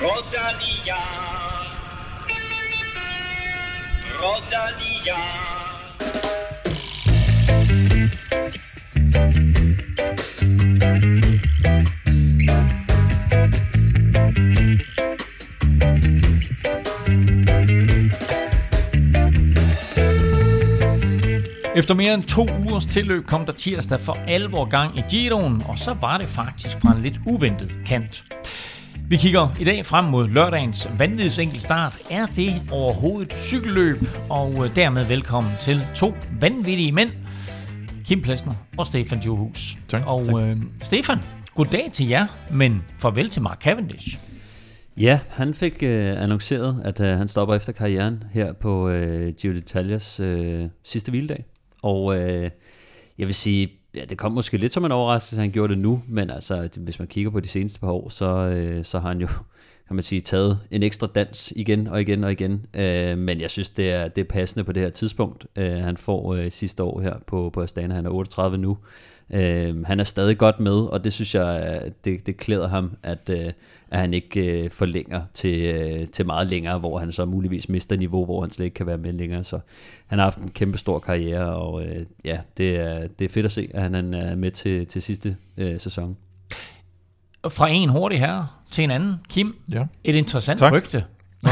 Rodania. Rodania. Efter mere end to ugers tilløb kom der tirsdag for alvor gang i Giroen, og så var det faktisk fra en lidt uventet kant. Vi kigger i dag frem mod lørdagens vanvittigt start. Er det overhovedet cykelløb? Og øh, dermed velkommen til to vanvittige mænd, Kim Plesner og Stefan Johus. Tak, og tak. Øh, Stefan, goddag til jer, men farvel til Mark Cavendish. Ja, han fik øh, annonceret, at øh, han stopper efter karrieren her på øh, Giro d'Italias øh, sidste hviledag. Og øh, jeg vil sige, ja, det kom måske lidt som en overraskelse, at han gjorde det nu, men altså, hvis man kigger på de seneste par år, så, øh, så har han jo, kan man sige, taget en ekstra dans igen og igen og igen. Øh, men jeg synes, det er, det er passende på det her tidspunkt. Øh, han får øh, sidste år her på, på Astana, han er 38 nu. Øh, han er stadig godt med, og det synes jeg, øh, det, det klæder ham, at, øh, at han ikke øh, forlænger til, øh, til meget længere, hvor han så muligvis mister niveau, hvor han slet ikke kan være med længere. Så han har haft en kæmpe stor karriere, og øh, ja, det er, det er fedt at se, at han er med til, til sidste øh, sæson. Fra en hurtig herre til en anden. Kim, Ja. et interessant Tak. rygte.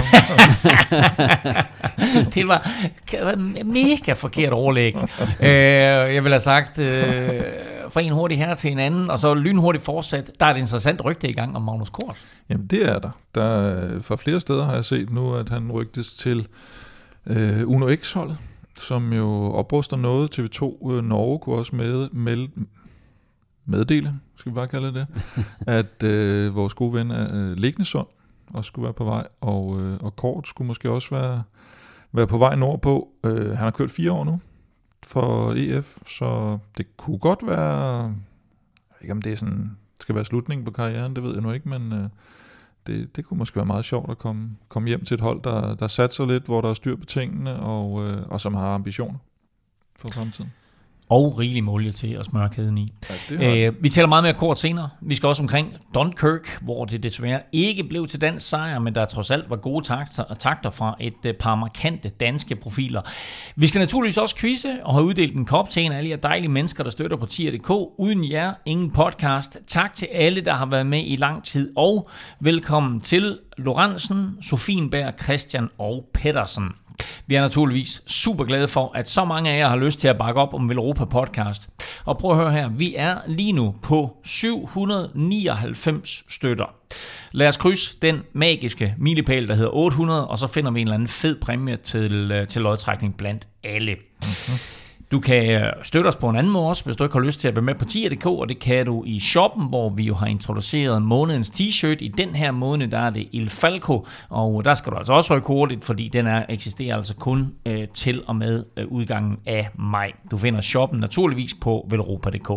det var, det var en mega forkert overlæg. øh, jeg vil have sagt, øh, fra en hurtig herre til en anden, og så lynhurtigt fortsat. Der er et interessant rygte i gang om Magnus Kort. Jamen det er der. der er, fra flere steder har jeg set nu, at han rygtes til øh, Uno X-holdet, som jo opruster noget. TV2 øh, Norge kunne også med, med, meddele, skal vi bare kalde det det, at øh, vores gode ven øh, Lignesund også skulle være på vej, og, øh, og Kort skulle måske også være, være på vej nordpå. Øh, han har kørt fire år nu for EF, så det kunne godt være, jeg ved ikke om det er sådan, skal være slutningen på karrieren, det ved jeg nu ikke, men øh, det, det kunne måske være meget sjovt at komme, komme hjem til et hold, der, der satser lidt, hvor der er styr på tingene, og, øh, og som har ambitioner for fremtiden. Og rigelig molie til at smøre kæden i. Ja, det Øh, vi taler meget mere kort senere. Vi skal også omkring Dunkirk, hvor det desværre ikke blev til dansk sejr, men der trods alt var gode takter, takter fra et øh, par markante danske profiler. Vi skal naturligvis også quizze og have uddelt en kop til en af alle jer dejlige mennesker, der støtter på tier.dk. Uden jer, ingen podcast. Tak til alle, der har været med i lang tid, og velkommen til Lorentzen, Sofienberg, Christian og Pedersen. Vi er naturligvis super glade for, at så mange af jer har lyst til at bakke op om Velropa Podcast. Og prøv at høre her, vi er lige nu på 799 støtter. Lad os krydse den magiske milepæl, der hedder 800, og så finder vi en eller anden fed præmie til, øh, til lodtrækning blandt alle. Mhm. Du kan øh, støtte os på en anden måde også, hvis du ikke har lyst til at være med på tier.dk, og det kan du i shoppen, hvor vi jo har introduceret månedens t-shirt. I den her måned, der er det Il Falco, og der skal du altså også rykke hurtigt, fordi den er, eksisterer altså kun øh, til og med øh, udgangen af maj. Du finder shoppen naturligvis på velropa.dk.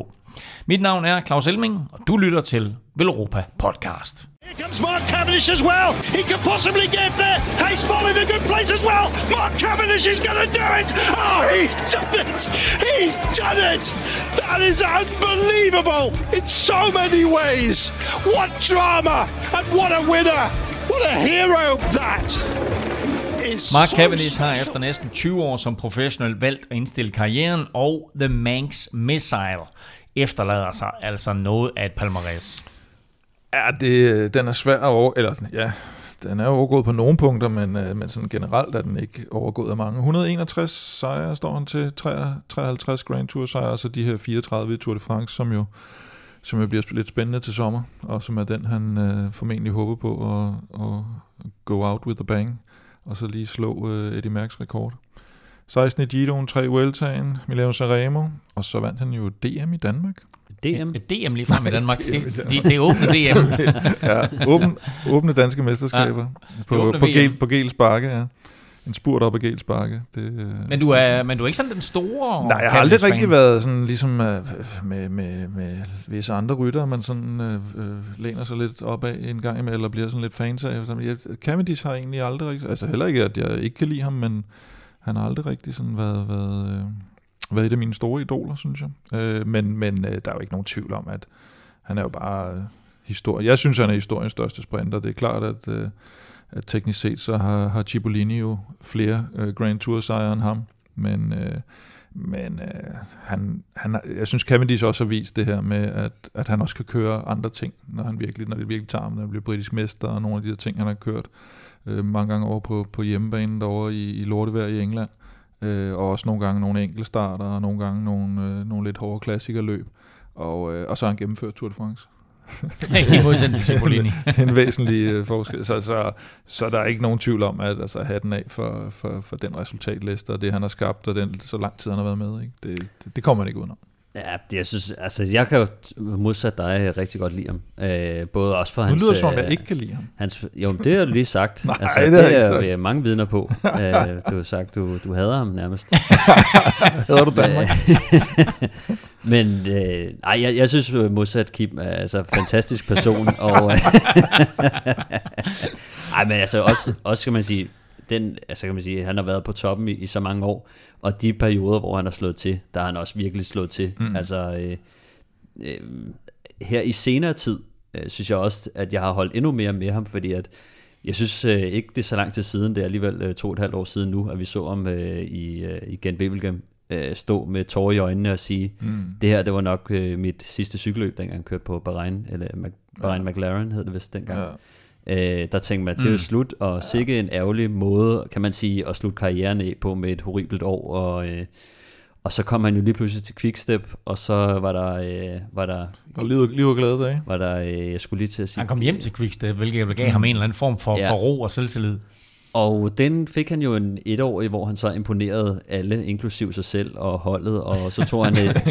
Mit navn er Claus Elming, og du lytter til Velropa Podcast. Here comes Mark Cavendish as well. He could possibly get there. Hayes Ball in a good place as well. Mark Cavendish is going to do it. Oh, he's done it. He's done it. That is unbelievable in so many ways. What drama and what a winner. What a hero that is. Mark Cavendish har efter næsten 20 år som professionel valgt at indstille karrieren, og The Manx Missile efterlader sig altså noget af et palmarès. Ja, det, den er svær at over, eller ja, den er overgået på nogle punkter, men, øh, men sådan generelt er den ikke overgået af mange. 161 sejre står han til, 53 Grand Tour sejre, og så de her 34 i Tour de France, som jo, som jo bliver lidt spændende til sommer, og som er den, han øh, formentlig håber på at, at go out with a bang, og så lige slå øh, Eddie Merckx rekord. 16 i Giroen, 3 i Vueltaen, Milano Sanremo, og så vandt han jo DM i Danmark. DM. Et DM lige frem i Danmark. Det, det, det er åbne DM. ja, åbne, åbne danske mesterskaber ja, på, på. Gel, på Gels Bakke, ja. En spurt op ad Gels Bakke. Det, øh, Men du er, men du er ikke sådan den store Nej, jeg har aldrig rigtig været sådan ligesom øh, med, med, med visse andre rytter, man sådan øh, øh, læner sig lidt op af en gang imellem, eller bliver sådan lidt fans af. Cavendish har egentlig aldrig rigtig, altså heller ikke, at jeg ikke kan lide ham, men han har aldrig rigtig sådan været, været, øh, været et af mine store idoler, synes jeg. Øh, men men øh, der er jo ikke nogen tvivl om, at han er jo bare øh, historie. Jeg synes, han er historiens største sprinter. Det er klart, at, øh, at teknisk set så har, har Cipollini jo flere øh, Grand Tour sejre end ham, men, øh, men øh, han, han, jeg synes Cavendish også har vist det her med, at, at han også kan køre andre ting, når, han virkelig, når det virkelig tager ham, når han bliver britisk mester, og nogle af de der ting, han har kørt øh, mange gange over på, på hjemmebanen derovre i, i Lortevær i England, øh, og også nogle gange nogle enkeltstarter, og nogle gange nogle, øh, nogle lidt hårde klassikerløb, og, øh, og så har han gennemført Tour de France. I modsætning til Cipollini. det er en væsentlig øh, forskel. Så, så, så der er ikke nogen tvivl om, at altså, hatten af for, for, for den resultatliste, og det han har skabt, og den, så lang tid han har været med. Ikke? Det, det, det kommer man ikke udenom. Ja, det, jeg synes, altså jeg kan jo modsat dig rigtig godt lide ham. Øh, både også for nu hans... lyder det som om, jeg øh, ikke kan lide ham. Hans, jo, det har du lige sagt. Nej, altså, det det, jeg er jeg mange vidner på. øh, du har sagt, du, du hader ham nærmest. Hader du Danmark? Men øh, ej, jeg, jeg synes øh, modsat Kim er altså en fantastisk person. og, øh, ej, men altså også, også kan man sige, den, altså kan man sige, han har været på toppen i, i så mange år, og de perioder, hvor han har slået til, der har han også virkelig slået til. Mm. Altså øh, øh, her i senere tid, øh, synes jeg også, at jeg har holdt endnu mere med ham, fordi at jeg synes øh, ikke, det er så lang tid siden, det er alligevel øh, to og et halvt år siden nu, at vi så ham øh, i, øh, i Gent Wevelgem øh, stå med tårer i øjnene og sige, mm. det her, det var nok øh, mit sidste cykelløb, dengang jeg kørte på Bahrain, eller Mac- Bahrain ja. McLaren hed det vist dengang. Ja. Øh, der tænkte man, det er jo slut, og ja. sikke en ærgerlig måde, kan man sige, at slutte karrieren af på med et horribelt år, og, øh, og så kom han jo lige pludselig til Quickstep, og så var der, øh, var der, Og liv, liv og glæde dage. var der øh, jeg skulle lige til at sige, Han kom hjem til Quickstep, hvilket gav ham en eller anden form for, Ja. for ro og selvtillid. Og den fik han jo en etårig, hvor han så imponerede alle, inklusiv sig selv og holdet, og så tog han, et,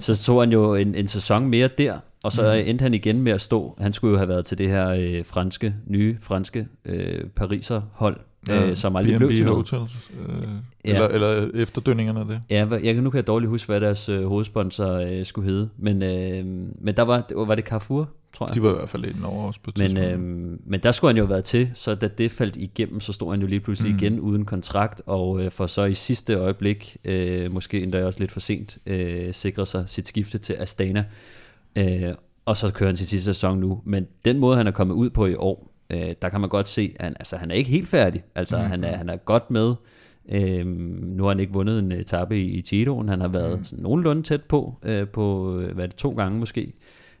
så tog han jo en, en sæson mere der, og så mm. endte han igen med at stå. Han skulle jo have været til det her øh, franske, nye franske øh, Pariser hold, ja, øh, som aldrig B&B blev til noget. Hotels, øh, Ja. eller, eller efterdønningerne af det. Ja, jeg kan nu kan jeg dårligt huske, hvad deres øh, hovedsponsor øh, skulle hedde, men, øh, men der var, var, det Carrefour, tror jeg. De var i hvert fald lidt over os på Men, øhm, men der skulle han jo have været til, så da det faldt igennem, så stod han jo lige pludselig mm. igen uden kontrakt, og øh, for så i sidste øjeblik, øh, måske endda også lidt for sent, øh, sikre sig sit skifte til Astana. Øh, og så kører han sin sidste sæson nu. Men den måde, han er kommet ud på i år, øh, der kan man godt se, at han, altså, han er ikke helt færdig. Altså, mm. han, er, han er godt med. Øhm, nu har han ikke vundet en etape i, i. Han har været mm. sådan nogenlunde tæt på, øh, på øh, hvad det, to gange måske.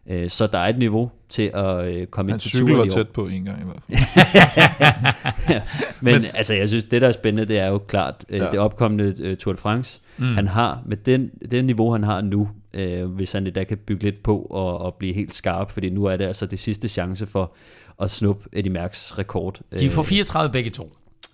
Øh, så der er et niveau til at øh, komme ind til turen var i år. tæt på en gang i hvert fald. Men, Men altså, jeg synes, det der er spændende, det er jo klart øh, Ja. det opkommende øh, Tour de France. Mm. Han har, med den, det niveau, han har nu, øh, hvis han da kan bygge lidt på og, og blive helt skarp, fordi nu er det altså det sidste chance for at snuppe Eddie Mærks rekord. De får Øh, 34 begge to.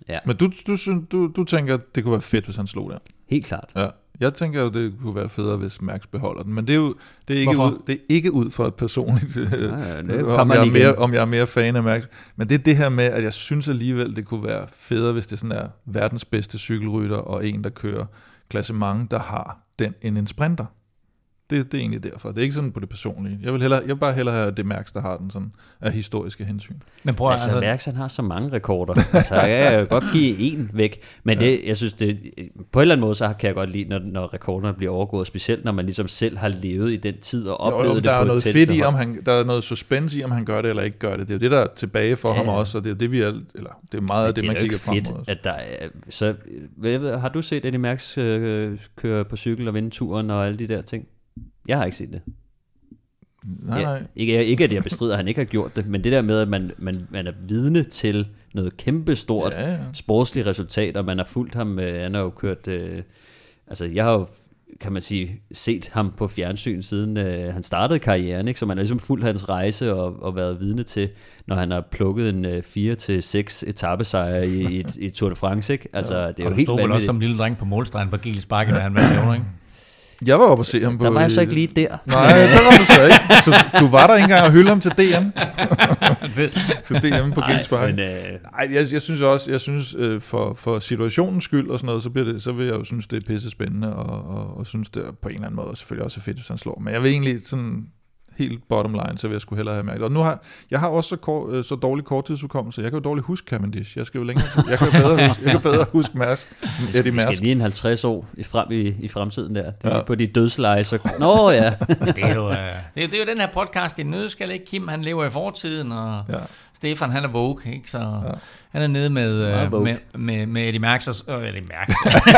ja, Men du, du, du, du tænker, at det kunne være fedt, hvis han slog der. helt klart. Ja. Jeg tænker jo, det kunne være federe, hvis Max beholder den. Men det er jo det er ikke, Hvorfor? ud, det er ikke ud for et personligt, ja, det om, jeg er mere, om jeg er mere fan af Max. Men det er det her med, at jeg synes alligevel, det kunne være federe, hvis det sådan er verdens bedste cykelrytter, og en, der kører klassement, der har den end en sprinter. Det, det er egentlig derfor. Det er ikke sådan på det personlige. Jeg vil, hellere, jeg vil bare hellere have at det Max, der har den sådan af historiske hensyn. Men prøv at, Altså, altså, Mærks, han har så mange rekorder. Altså, jeg kan jo godt give en væk. Men det, jeg synes, det, på en eller anden måde, så kan jeg godt lide, når, når rekorderne bliver overgået. Specielt, når man ligesom selv har levet i den tid og Jo, oplevet jo, det der på er et noget fedt i, om han, der er noget suspense i, om han gør det eller ikke gør det. Det er jo det, der er tilbage for Ja, ham ja. også, og det er det, vi er, eller det er meget af det, det man er jo kigger ikke frem mod. at der er, så, hvad jeg ved, har du set Eddie Mærks øh, køre på cykel og vinde turen og alle de der ting? Jeg har ikke set det. Nej, nej. Ja, ikke, ikke at jeg bestrider, at han ikke har gjort det, men det der med, at man, man, man er vidne til noget kæmpestort Ja, ja. sportslige resultat, og man har fulgt ham, øh, han har jo kørt, øh, altså jeg har jo, kan man sige, set ham på fjernsyn siden øh, han startede karrieren, ikke? så man har ligesom fulgt hans rejse og, og været vidne til, når han har plukket en øh, 4-6 etappesejre i, i, et- i Tour de France, ikke? Altså, det er og jo helt stod vel også som lille dreng på målstregen på Gilles Bakke, da han vandt jorden, ikke? Jeg var oppe og se ham på... Der var jeg så ikke lige der. Nej, der var du så ikke. Så du var der ikke engang og hylde ham til DM. Til DM på Gilspark. men, øh, Nej, jeg, jeg synes også, jeg synes øh, for, for situationens skyld og sådan noget, så, bliver det, så vil jeg jo synes, det er pisse spændende, og, og, og synes det på en eller anden måde selvfølgelig også er fedt, hvis han slår. Men jeg vil egentlig sådan helt bottom line, så vil jeg skulle hellere have mærket. Og nu har, jeg har også så, kort, øh, så dårlig korttidsudkommelse, jeg kan jo dårligt huske Cavendish. Jeg skal jo længere til. Jeg kan jo bedre huske, jeg kan bedre huske Mærsk, Eddie Vi Mærsk. skal lige en 50 år i, frem i, i fremtiden der. De, ja. På de dødsleje, så... Nå ja. Det er, jo, øh, det, er, det er jo den her podcast i nødskal, ikke? Kim, han lever i fortiden, og ja. Stefan, han er woke, ikke? Så ja. han er nede med, øh, med, med, med Eddie Merckx, og, øh, Eddie Merckx,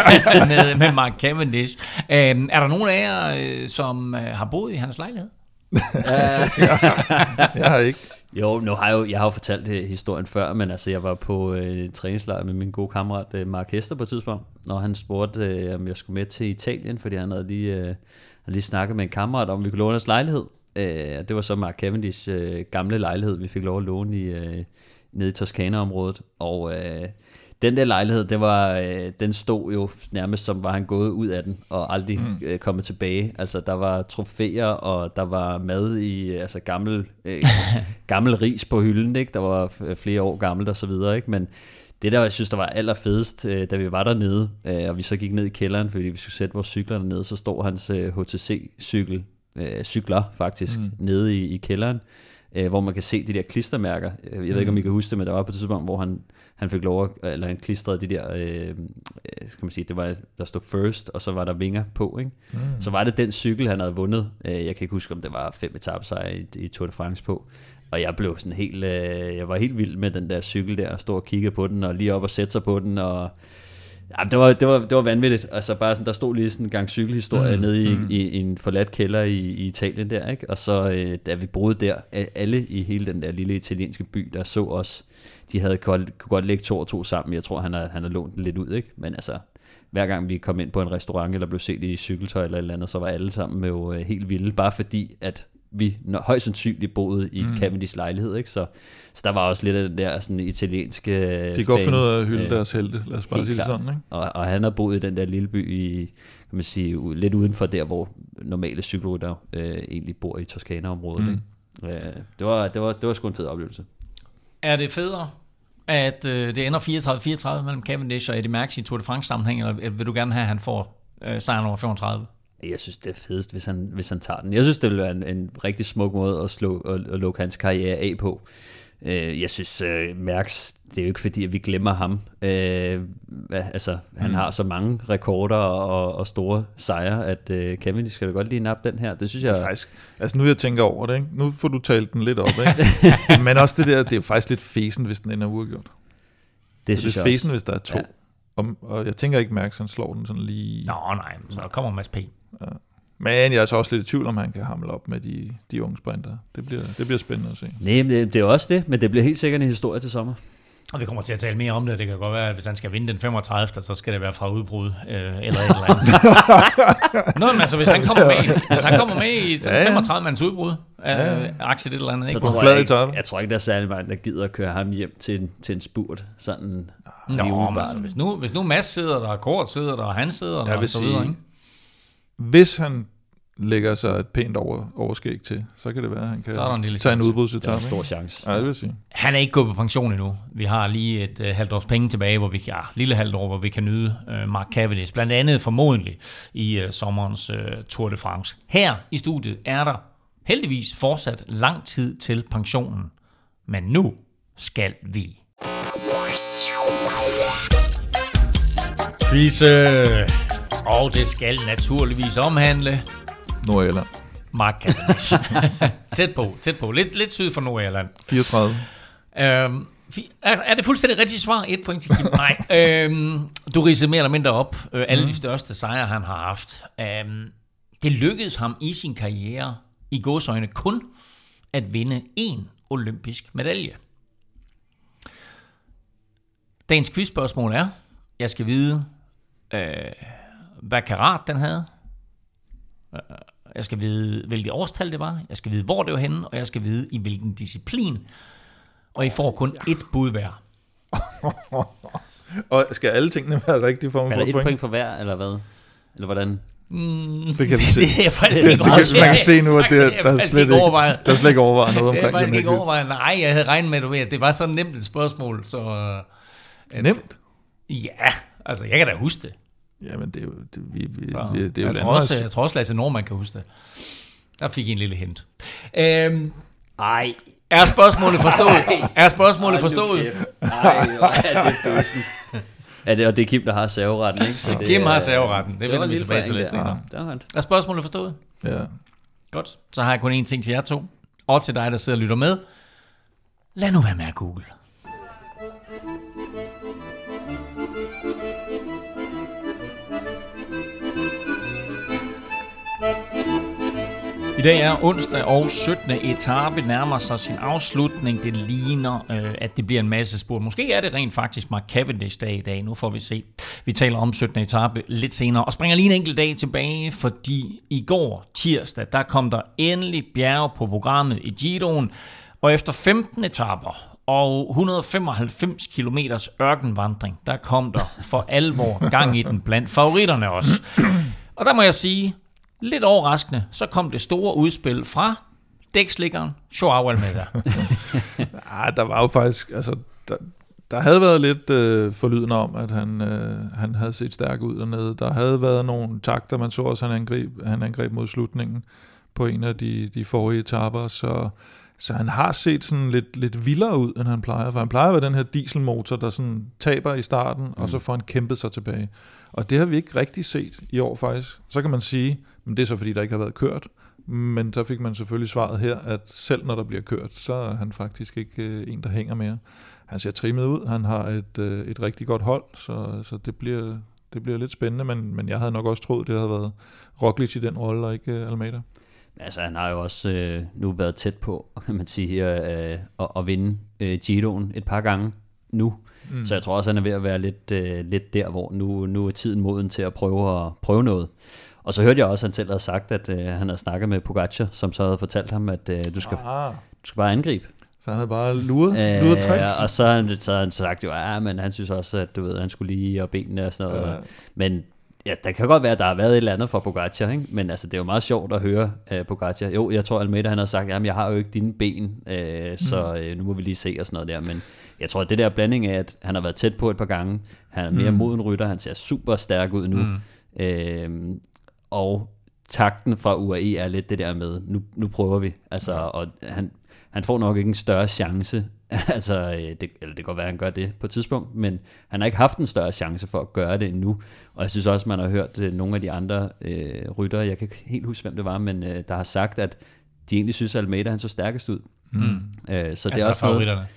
nede med Mark Cavendish. Øhm, er der nogen af jer, øh, som øh, har boet i hans lejlighed? Jeg har ikke. Jo, nu har jeg jo, jeg har jo fortalt det, historien før, men altså, jeg var på øh, en træningslejr med min gode kammerat øh, Mark Hester på et tidspunkt, når han spurgte, øh, om jeg skulle med til Italien, fordi han havde lige, øh, han lige snakket med en kammerat om, vi kunne låne hans lejlighed. Øh, det var så Mark Cavendish øh, gamle lejlighed, vi fik lov at låne i, øh, nede i Toskana-området. Og øh, den der lejlighed, det var, øh, den stod jo nærmest som var han gået ud af den og aldrig mm. øh, kommet tilbage. Altså der var trofæer, og der var mad i øh, altså gammel, øh, gammel ris på hylden, ikke? der var f- flere år gammelt og så videre. Ikke? Men det der, jeg synes, der var allerfedest, øh, da vi var dernede, øh, og vi så gik ned i kælderen, fordi vi skulle sætte vores cykler dernede, så stod hans øh, HTC-cykel, øh, cykler faktisk, mm. nede i, i kælderen, øh, hvor man kan se de der klistermærker. Øh, Jeg ved ikke, om I kan huske det, men der var på et tidspunkt, hvor han, han fik lov at, eller han klistrede de der, øh, øh, skal man sige, det var, der stod first, og så var der vinger på, ikke? Mm. Så var det den cykel, han havde vundet. Øh, jeg kan ikke huske, om det var fem etapsejre i, i Tour de France på. Og jeg blev sådan helt, øh, jeg var helt vild med den der cykel der, og stod og kiggede på den, og lige op og sætte sig på den, og Ja, det var, det, var, det var vanvittigt. Altså bare sådan, der stod lige sådan en gang cykelhistorie mm, nede i, mm. i, i, en forladt kælder i, i Italien der, ikke? Og så øh, da vi boede der, alle i hele den der lille italienske by, der så os, de havde godt, kunne godt lægge to og to sammen. Jeg tror, han har, han har lånt den lidt ud, ikke? Men altså, hver gang vi kom ind på en restaurant, eller blev set i cykeltøj eller et eller andet, så var alle sammen jo øh, helt vilde, bare fordi, at vi når, højst sandsynligt boede i mm. Cavendish lejlighed, ikke? Så, så der var også lidt af den der sådan italienske De kan godt finde ud af at hylde øh, deres helte, lad os bare sige det sådan. Ikke? Og, og han har boet i den der lille by i, kan man sige, u- lidt uden for der, hvor normale cykelrytter øh, egentlig bor i Toskana-området. Mm. Ikke? Øh, det, var, det, var, det var sgu en fed oplevelse. Er det federe, at øh, det ender 34-34 mellem Cavendish og Eddie Merckx i Tour de France sammenhæng, eller vil du gerne have, at han får øh, sejren over 35? Jeg synes, det er fedest, hvis han, hvis han tager den. Jeg synes, det vil være en, en rigtig smuk måde at, slå, at, at lukke hans karriere af på. Øh, jeg synes, øh, Mærks, det er jo ikke fordi, at vi glemmer ham. Øh, altså, han mm. har så mange rekorder og, og store sejre, at øh, Cavendish skal da godt lige nappe den her. Det synes jeg... Faktisk, altså nu jeg tænker over det, ikke? nu får du talt den lidt op, ikke? men også det der, det er faktisk lidt fesen, hvis den ender uafgjort. det Det synes er jeg fesen, hvis der er to. Ja. Og, og jeg tænker ikke, Max han slår den sådan lige... Nå, nej, så kommer Mads P. Men jeg er så også lidt i tvivl, om han kan hamle op med de, de unge sprinter. Det bliver, det bliver spændende at se. Nej, men det, er også det, men det bliver helt sikkert en historie til sommer. Og vi kommer til at tale mere om det. Det kan godt være, at hvis han skal vinde den 35. så skal det være fra udbrud øh, eller et eller andet. Nå, men altså, hvis han kommer med, hvis han kommer med i et Ja, ja. 35 mands udbrud af ja. aktie et eller andet, Så ikke? Tror jeg, ikke, jeg tror ikke, der er særlig mange, der gider at køre ham hjem til en, til en spurt. Sådan Nå, men altså, hvis nu, hvis nu Mads sidder der, og Kort sidder der, og han sidder der, og så videre, ikke? Hvis han lægger sig et pænt over, overskæg til, så kan det være, at han kan Så er der en lille tage en chance. Der er en stor chance. Ja, det vil sige. Han er ikke gået på pension endnu. Vi har lige et øh, halvt års penge tilbage, hvor vi ja, lille halvt år, hvor vi kan nyde øh, Mark Cavendish. Blandt andet formodentlig i øh, sommerens øh, Tour de France. Her i studiet er der heldigvis fortsat lang tid til pensionen. Men nu skal vi. Quizze. Og det skal naturligvis omhandle Nordjylland. Mark Cavendish. tæt på, tæt på. Lidt, lidt syd for Nordjylland. 34. Øhm, er, er det fuldstændig rigtigt svar? Et point til Kim. Nej. Øhm, du ridsede mere eller mindre op øh, alle de største sejre, han har haft. Øhm, det lykkedes ham i sin karriere i gåsøjne kun at vinde én olympisk medalje. Dagens quizspørgsmål er, jeg skal vide, øh, hvad karat den havde. Jeg skal vide, hvilket årstal det var. Jeg skal vide, hvor det var henne. Og jeg skal vide, i hvilken disciplin. Og I får kun ét bud hver. Og skal alle tingene være rigtige for Er at der få et point? point for hver, eller hvad? Eller hvordan? Det kan vi se. Det er faktisk Det, ikke det, kan, man kan se nu, at det, Det er der, er slet ikke ikke, overvejet. der er slet ikke overvejet noget Det er omkring faktisk ikke overvejet. Nej, jeg havde regnet med, du ved, at det var så nemt et spørgsmål, så... øh, Nemt. Ja, altså jeg kan da huske det. Jamen, det er jo, det, vi, vi, Så, vi, det er jo jeg, tror også, jeg tror også, Lasse Norman kan huske det. Der fik I en lille hint. Øhm, Ej, er spørgsmålet forstået? Er spørgsmålet forstået? kæft. Ej, hvor er det bøsen. Ja, det, og det er Kim, der har serveretten, ikke? Så det, Kim har er- serveretten. Det Det vender vi tilbage til lidt senere. Det godt. Er spørgsmålet forstået? Ja. Godt. Så har jeg kun én ting til jer to. Og til dig, der sidder og lytter med. Lad nu være med at google. I dag er onsdag og 17. etape nærmer sig sin afslutning. Det ligner, øh, at det bliver en masse spurt. Måske er det rent faktisk Mark Cavendish dag i dag. Nu får vi se. Vi taler om 17. etape lidt senere. Og springer lige en enkelt dag tilbage, fordi i går tirsdag, der kom der endelig bjerge på programmet i Giroen. Og efter 15 etaper og 195 km ørkenvandring, der kom der for alvor gang i den blandt favoritterne også. Og der må jeg sige, lidt overraskende, så kom det store udspil fra dækslikkeren Joao Almeida. Ah, der var jo faktisk, altså, der, der havde været lidt øh, forlydende om, at han, øh, han havde set stærk ud dernede. Der havde været nogle takter, man så også, han angreb, han angreb mod slutningen på en af de, de forrige etaper, så, så han har set sådan lidt, lidt vildere ud, end han plejer. For han plejer at være den her dieselmotor, der sådan taber i starten, mm. og så får han kæmpet sig tilbage. Og det har vi ikke rigtig set i år faktisk. Så kan man sige, men det er så fordi, der ikke har været kørt. Men så fik man selvfølgelig svaret her, at selv når der bliver kørt, så er han faktisk ikke øh, en, der hænger mere. Han ser trimmet ud, han har et, øh, et rigtig godt hold, så, så det, bliver, det bliver lidt spændende, men, men jeg havde nok også troet, det havde været Roglic i den rolle, og ikke øh, Almeida. Altså, han har jo også øh, nu været tæt på, kan man sige, øh, at, at vinde øh, Giroen et par gange nu. Mm. Så jeg tror også, han er ved at være lidt, øh, lidt der, hvor nu, nu er tiden moden til at prøve at prøve noget. Og så hørte jeg også, at han selv havde sagt, at øh, han havde snakket med Pogacar, som så havde fortalt ham, at øh, du, skal, Ah, du skal bare angribe. så han havde bare luret, luret tricks. og så har han, så han sagt, jo, ja, men han synes også, at du ved, han skulle lige og benene og sådan noget. Ja. Ja. Men ja, der kan godt være, at der har været et eller andet fra Pogacar, ikke? men altså, det er jo meget sjovt at høre uh, Pogacar. Jo, jeg tror, Almeida han har sagt, jamen, jeg har jo ikke dine ben, uh, så uh, nu må vi lige se og sådan noget der. Men jeg tror, at det der blanding af, at han har været tæt på et par gange, han er mere mm. moden rytter, han ser super stærk ud nu, mm. uh, og takten fra UAE er lidt det der med, nu, nu prøver vi. Altså, og han, han får nok ikke en større chance. altså, øh, det, eller det kan godt være, at han gør det på et tidspunkt, men han har ikke haft en større chance for at gøre det endnu. Og jeg synes også, man har hørt øh, nogle af de andre øh, ryttere, jeg kan ikke helt huske, hvem det var, men øh, der har sagt, at de egentlig synes, at Almeida han så stærkest ud. Mm. Øh, så det altså er også noget, favoritterne.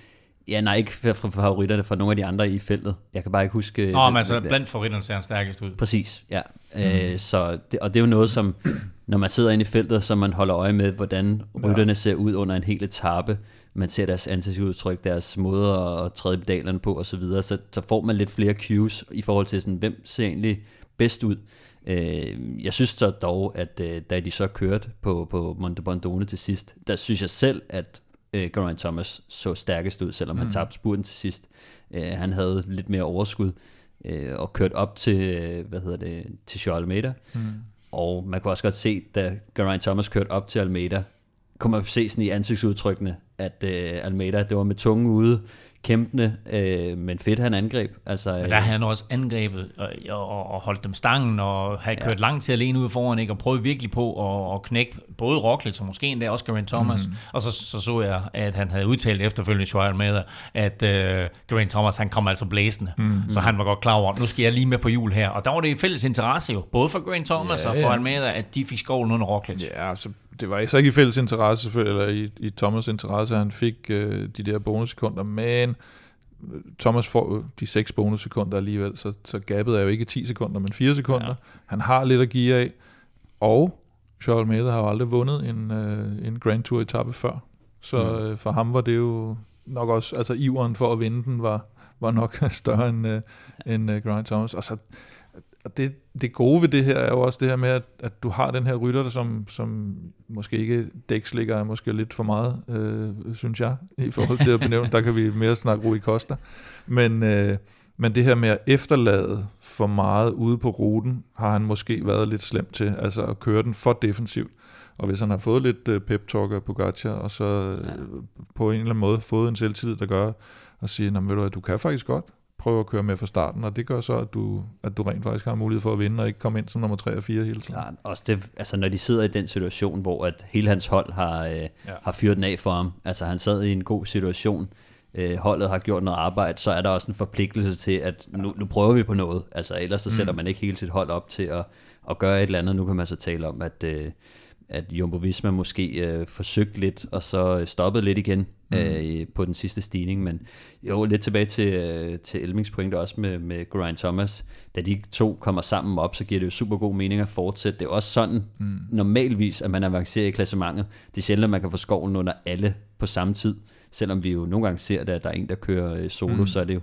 Ja, nej, ikke fra, favoritterne, fra nogle af de andre i feltet. Jeg kan bare ikke huske... Nå, hvem- men altså det blandt favoritterne ser han stærkest ud. Præcis, ja. Mm. Øh, så det, og det er jo noget, som, når man sidder inde i feltet, så man holder øje med, hvordan rytterne ser ud under en hel etape. Man ser deres ansigtsudtryk, deres måde at træde pedalerne på osv., så, videre. så så får man lidt flere cues i forhold til, sådan, hvem ser egentlig bedst ud. Øh, jeg synes så dog, at øh, da de så kørte på, på Monte Bondone til sidst, der synes jeg selv, at øh, Geraint Thomas så stærkest ud, selvom mm. han tabte spurten til sidst. Øh, han havde lidt mere overskud øh, og kørt op til, hvad hedder det, til Charles Almeida. Mm. Og man kunne også godt se, da Geraint Thomas kørte op til Almeida, kunne man se sådan i ansigtsudtrykkene, at øh, Almeida, det var med tunge ude, kæmpende, øh, men fedt han angreb. Altså, Men der har han også angrebet og, og, og holdt dem stangen, og har kørt langt til alene ude foran, ikke? og prøvet virkelig på at, at knække både Roglic og måske endda også Geraint Thomas. Mm. Og så, så så jeg, at han havde udtalt efterfølgende Joel med, at uh, Geraint Thomas, han kom altså blæsende. Mm. Så han var godt klar over, nu skal jeg lige med på jul her. Og der var det i fælles interesse jo, både for Geraint Thomas Ja, og for ja. Almeida, at de fik skovlen under Roglic. Ja, altså, det var så ikke i fælles interesse, selvfølgelig, eller i, i Thomas' interesse, at han fik øh, de der bonussekunder, men øh, Thomas får de 6 bonussekunder alligevel, så, så gabet er jo ikke 10 sekunder, men 4 sekunder. Ja. Han har lidt at give af, og Charles Almeida har jo aldrig vundet en, øh, en Grand Tour etape før, så Mm. øh, for ham var det jo nok også, altså iveren for at vinde den var, var nok større end, øh, end øh, Geraint Thomas, og så og det, det gode ved det her er jo også det her med, at, at du har den her rytter, der som, som måske ikke dæksligger er måske lidt for meget, øh, synes jeg, i forhold til at benævne. Der kan vi mere snakke Rui Costa. Men, øh, men det her med at efterlade for meget ude på ruten, har han måske været lidt slemt til, altså at køre den for defensivt. Og hvis han har fået lidt øh, pep-talk af Pogacar, og så øh, på en eller anden måde fået en selvtid, der gør at sige, "Nå, men ved du, du kan faktisk godt. Prøve at køre med fra starten, og det gør så, at du, at du rent faktisk har mulighed for at vinde, og ikke komme ind som nummer 3 og 4 hele tiden. Klart. Også det, altså når de sidder i den situation, hvor at hele hans hold har, øh, ja. har fyret den af for ham, altså han sad i en god situation, øh, holdet har gjort noget arbejde, så er der også en forpligtelse til, at nu, nu prøver vi på noget. Altså ellers så sætter mm. man ikke hele sit hold op til at, at gøre et eller andet. Nu kan man så tale om, at, øh, at Jumbo Visma måske øh, forsøgte lidt, og så stoppede lidt igen mm. øh, på den sidste stigning. Men jo, lidt tilbage til, øh, til Elmings pointe også med, med Geraint Thomas. Da de to kommer sammen op, så giver det jo super god mening at fortsætte. Det er også sådan mm. normalvis, at man avancerer i klassementet. Det er sjældent, at man kan få skoven under alle på samme tid selvom vi jo nogle gange ser det, at der er en, der kører øh, solo, mm. så er det jo,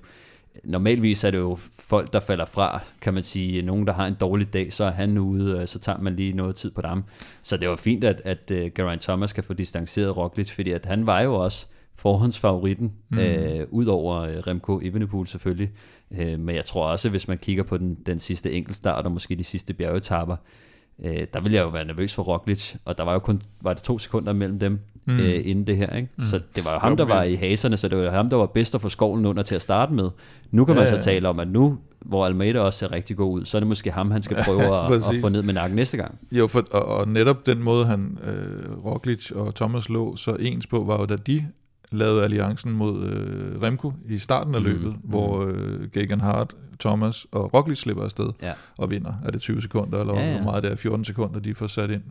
normalvis er det jo folk, der falder fra, kan man sige, nogen, der har en dårlig dag, så er han ude, og så tager man lige noget tid på dem. Så det var fint, at, at uh, Geraint Thomas kan få distanceret Roglic, fordi at han var jo også forhåndsfavoritten, mm. øh, ud over øh, Remco Evenepoel selvfølgelig. Øh, men jeg tror også, hvis man kigger på den, den sidste enkeltstart, og måske de sidste bjergetapper, øh, der ville jeg jo være nervøs for Roglic, og der var jo kun var det to sekunder mellem dem mm. øh, inden det her. Ikke? Mm. Så det var jo ham, der var i haserne, så det var ham, der var bedst at få skovlen under til at starte med. Nu kan man ja, så tale om, at nu, hvor Almeida også ser rigtig god ud, så er det måske ham, han skal prøve at, at få ned med nakken næste gang. Jo, for, og, og netop den måde, han øh, Roglic og Thomas lå så ens på, var jo, da de lavede alliancen mod øh, Remco i starten af mm. løbet, mm. hvor øh, Gagan Hart, Thomas og Roglic slipper afsted ja. og vinder. Er det 20 sekunder, eller ja, ja. hvor meget det er? 14 sekunder, de får sat ind,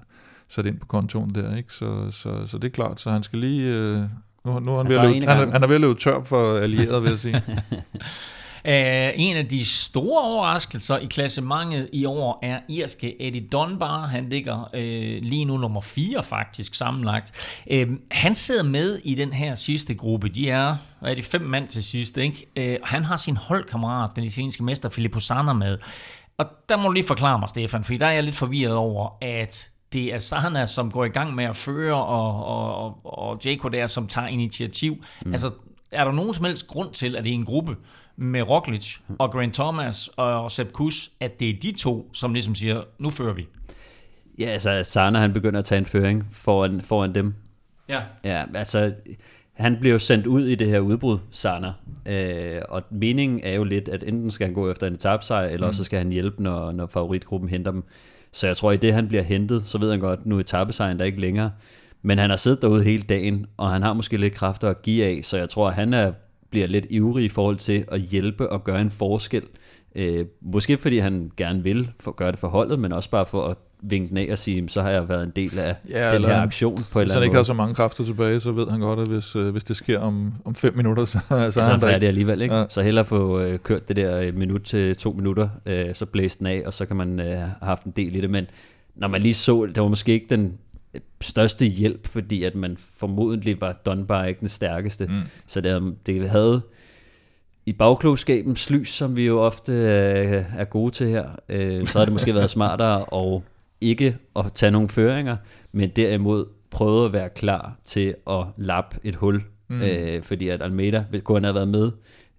sat ind på kontoen der. Ikke? Så, så, så det er klart, så han skal lige... Øh, nu, nu er han, han, ved at løbe, han, han er ved at løbe tør for allierede, vil jeg sige. Uh, en af de store overraskelser i klassementet i år er irske Eddie Dunbar. Han ligger uh, lige nu nummer 4 faktisk sammenlagt. Uh, han sidder med i den her sidste gruppe. De er, hvad er de, fem mand til sidst. Ikke? Uh, han har sin holdkammerat, den italienske mester Filippo Sanna med. Og der må du lige forklare mig, Stefan, for der er jeg lidt forvirret over, at det er Sana, som går i gang med at føre, og, og, og, og Jaco der, som tager initiativ. Mm. Altså, er der nogen som helst grund til, at det er en gruppe, med Roglic og Grant Thomas og Sepp Kuss, at det er de to, som ligesom siger, nu fører vi. Ja, altså Sana han begynder at tage en føring foran, foran dem. Ja. Ja, altså han bliver jo sendt ud i det her udbrud, Sana. Øh, og meningen er jo lidt, at enten skal han gå efter en etapsejr, eller mm. så skal han hjælpe, når, når favoritgruppen henter dem. Så jeg tror, i det han bliver hentet, så ved han godt, nu er etappesejren der ikke længere. Men han har siddet derude hele dagen, og han har måske lidt kræfter at give af, så jeg tror, at han er bliver lidt ivrig i forhold til at hjælpe og gøre en forskel. Øh, måske fordi han gerne vil for, gøre det for holdet, men også bare for at vinke den af og sige, så har jeg været en del af ja, den her aktion på en eller anden Hvis han ikke har så mange kræfter tilbage, så ved han godt, at hvis, øh, hvis det sker om, om fem minutter, så, så, så er han færdig alligevel. Ikke? Ja. Så hellere få øh, kørt det der øh, minut til to minutter, øh, så blæse den af, og så kan man øh, have haft en del i det. Men når man lige så, det var måske ikke den største hjælp, fordi at man formodentlig var Dunbar ikke den stærkeste. Mm. Så det, det havde i bagklogskabens lys, som vi jo ofte øh, er gode til her, øh, så havde det måske været smartere at ikke at tage nogle føringer, men derimod prøve at være klar til at lappe et hul, mm. øh, fordi at Almeida, kunne han have været med,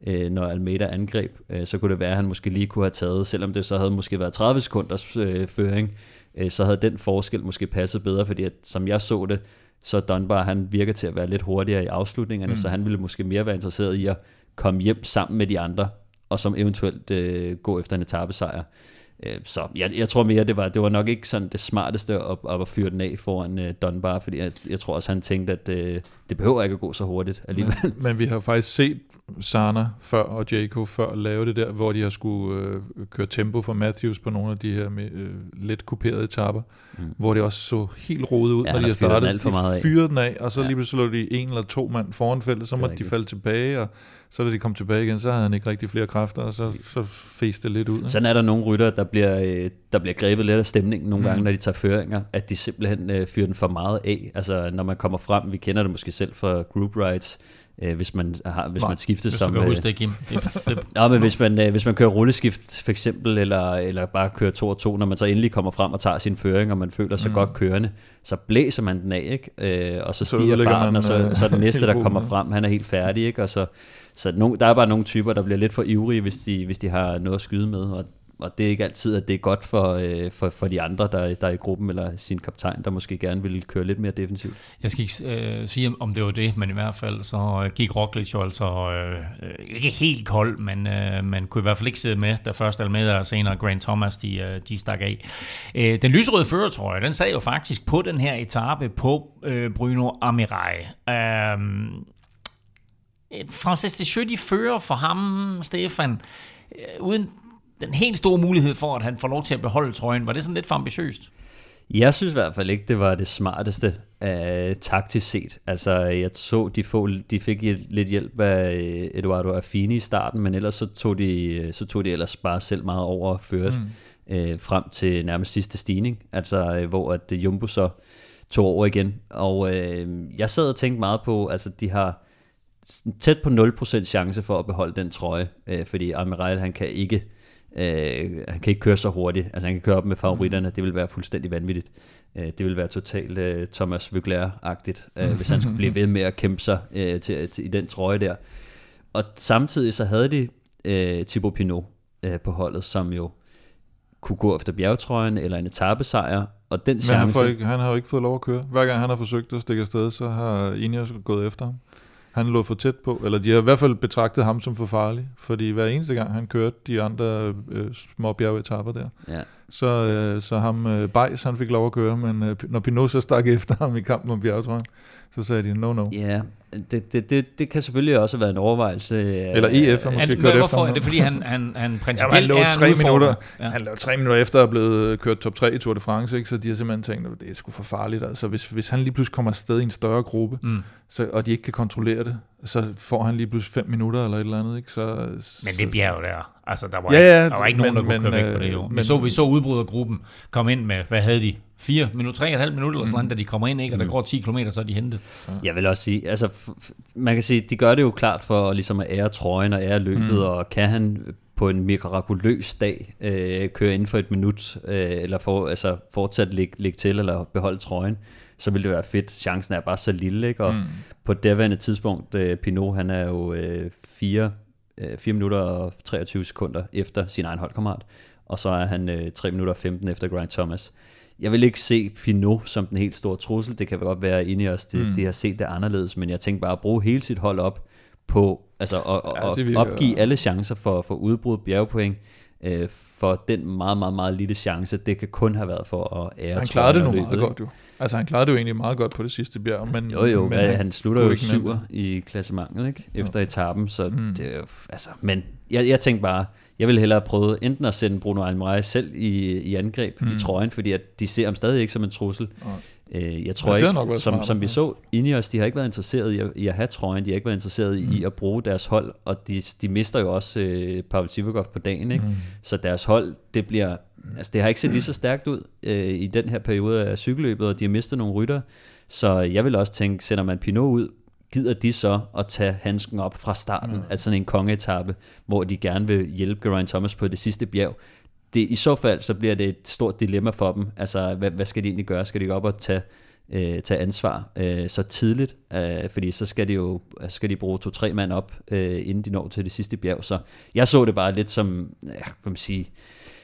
øh, når Almeida angreb, øh, så kunne det være, at han måske lige kunne have taget, selvom det så havde måske været 30 sekunders øh, føring, øh, så havde den forskel måske passet bedre, fordi at, som jeg så det, så Dunbar han virker til at være lidt hurtigere i afslutningerne, mm. så han ville måske mere være interesseret i at komme hjem sammen med de andre, og som eventuelt øh, gå efter en etappesejr. Øh, så jeg, jeg tror mere, det var, det var nok ikke sådan det smarteste at, at fyre den af foran uh, Dunbar, fordi jeg, jeg tror også, han tænkte, at uh, det behøver ikke at gå så hurtigt alligevel. Men, men vi har faktisk set Sana før og Jaco før lave det der, hvor de har skulle øh, køre tempo for Matthews på nogle af de her med, øh, let kuperede etapper, mm. hvor det også så helt rodet ud, ja, når de har startet. Den for meget de fyrede den af, og så ja. lige pludselig lå de en eller to mand foran feltet, så måtte de falde tilbage, og så da de kom tilbage igen, så havde han ikke rigtig flere kræfter, og så, så fæste det lidt ud. Ikke? Sådan er der nogle rytter, der bliver, øh, der bliver grebet lidt af stemningen nogle mm. gange, når de tager føringer, at de simpelthen øh, fyrer den for meget af. Altså når man kommer frem, vi kender det måske selv fra group rides, øh, hvis man har, hvis Nej, man skifter hvis som... Hvis huske det, Kim. Nå, men hvis man, øh, hvis man kører rulleskift for eksempel, eller, eller bare kører 2 og 2, når man så endelig kommer frem og tager sin føring, og man føler sig mm. godt kørende, så blæser man den af, ikke? Øh, og så stiger så farten, man, og så, øh, så er den næste, der kommer frem, han er helt færdig, ikke? Og så, så no, der er bare nogle typer, der bliver lidt for ivrige, hvis de, hvis de har noget at skyde med, og og det er ikke altid, at det er godt for, øh, for, for de andre, der, der er i gruppen, eller sin kaptajn, der måske gerne vil køre lidt mere defensivt. Jeg skal ikke øh, sige, om det var det, men i hvert fald så øh, gik Roglic jo altså øh, øh, ikke helt kold, men øh, man kunne i hvert fald ikke sidde med, da først Almeida og senere Grant Thomas, de, øh, de stak af. Øh, den lyserøde føretrøje, den sad jo faktisk på den her etape på øh, Bruno Amirai. Øh, Francis de de fører for ham, Stefan, øh, uden den helt store mulighed for, at han får lov til at beholde trøjen. Var det sådan lidt for ambitiøst? Jeg synes i hvert fald ikke, det var det smarteste uh, taktisk set. Altså, jeg så, de, få, de fik lidt hjælp af øh, Eduardo Affini i starten, men ellers så tog de, så tog de ellers bare selv meget over og førte mm. uh, frem til nærmest sidste stigning. Altså, uh, hvor at Jumbo så tog over igen. Og uh, jeg sad og tænkte meget på, altså de har tæt på 0% chance for at beholde den trøje, uh, fordi Amiral han kan ikke Øh, han kan ikke køre så hurtigt. Altså han kan køre op med favoritterne. Det vil være fuldstændig vanvittigt. Øh, det vil være totalt øh, Thomas Vøgler-agtigt, øh, hvis han skulle blive ved med at kæmpe sig øh, til, til, i den trøje der. Og samtidig så havde de øh, Thibaut Pinot øh, på holdet, som jo kunne gå efter bjergtrøjen eller en etappesejr, og den chance... Men han, får ikke, han har jo ikke fået lov at køre. Hver gang han har forsøgt at stikke afsted, så har Ineos gået efter ham. Han lå for tæt på, eller de har i hvert fald betragtet ham som for farlig, fordi hver eneste gang han kørte de andre øh, små bjergetapper der, ja så, øh, så ham øh, Bajs, han fik lov at køre, men øh, når Pinot så stak efter ham i kampen om bjergetrøjen, så sagde de no no. Ja, det, det, det, det kan selvfølgelig også være en overvejelse. Eller EF har måske han, kørt efter ham. Er det fordi han, han, han principielt ja, han lå tre minutter, ja. Han lå tre minutter efter at blevet kørt top 3 i Tour de France, ikke? så de har simpelthen tænkt, at det er sgu for farligt. Altså, hvis, hvis han lige pludselig kommer afsted i en større gruppe, mm. så, og de ikke kan kontrollere det, så får han lige pludselig fem minutter eller et eller andet. Ikke? Så, men det bjerg der, altså der var, ja, ja, ikke, der var ikke nogen, men, der kunne men, køre væk på det jo. Øh, vi, så, vi så udbrydergruppen komme ind med, hvad havde de? 4 minutter, 3,5 minutter eller sådan mm. da de kommer ind, ikke? og der mm. går 10 km, så er de hentet. Jeg vil også sige, altså, man kan sige, de gør det jo klart for ligesom at ære trøjen og ære løbet, mm. og kan han på en mirakuløs dag øh, køre inden for et minut, øh, eller for, altså, fortsat ligge, ligge til, eller beholde trøjen, så ville det være fedt. Chancen er bare så lille, ikke? og mm. på det daværende tidspunkt, øh, Pinot, han er jo øh, 4, øh, 4 minutter og 23 sekunder efter sin egen holdkammerat, og så er han øh, 3 minutter og 15 efter Grant Thomas jeg vil ikke se Pinot som den helt store trussel. Det kan godt være inde i os, det, mm. det har set det anderledes, men jeg tænker bare at bruge hele sit hold op på altså at, ja, at opgive alle chancer for, for udbrud bjergpoint øh, for den meget, meget, meget lille chance, det kan kun have været for at ære Han klarede det nu meget godt jo. Altså han klarede det jo egentlig meget godt på det sidste bjerg. Men, jo jo, men han, han slutter jo syver i klassementet, ikke? Efter jo. etappen, så mm. det er jo, altså, men jeg, jeg tænkte bare, jeg vil hellere prøve enten at sende Bruno Almarai selv i, i angreb mm. i trøjen, fordi at de ser ham stadig ikke som en trussel. Øh, jeg tror ja, ikke, som, som vi så, Ineos, de har ikke været interesseret i at, i at have trøjen, de har ikke været interesseret mm. i at bruge deres hold, og de, de mister jo også øh, Pavel Sivakov på dagen, ikke? Mm. så deres hold, det bliver, altså det har ikke set lige så stærkt ud øh, i den her periode af cykelløbet, og de har mistet nogle rytter, så jeg vil også tænke, sender man Pinot ud, gider de så at tage handsken op fra starten mm. af sådan en kongeetappe, hvor de gerne vil hjælpe Geraint Thomas på det sidste bjerg. Det, I så fald, så bliver det et stort dilemma for dem. Altså, hvad, hvad skal de egentlig gøre? Skal de gå op og tage, øh, tage ansvar øh, så tidligt? Øh, fordi så skal de jo altså, skal de bruge to-tre mand op, øh, inden de når til det sidste bjerg. Så jeg så det bare lidt som, ja, hvad man sige,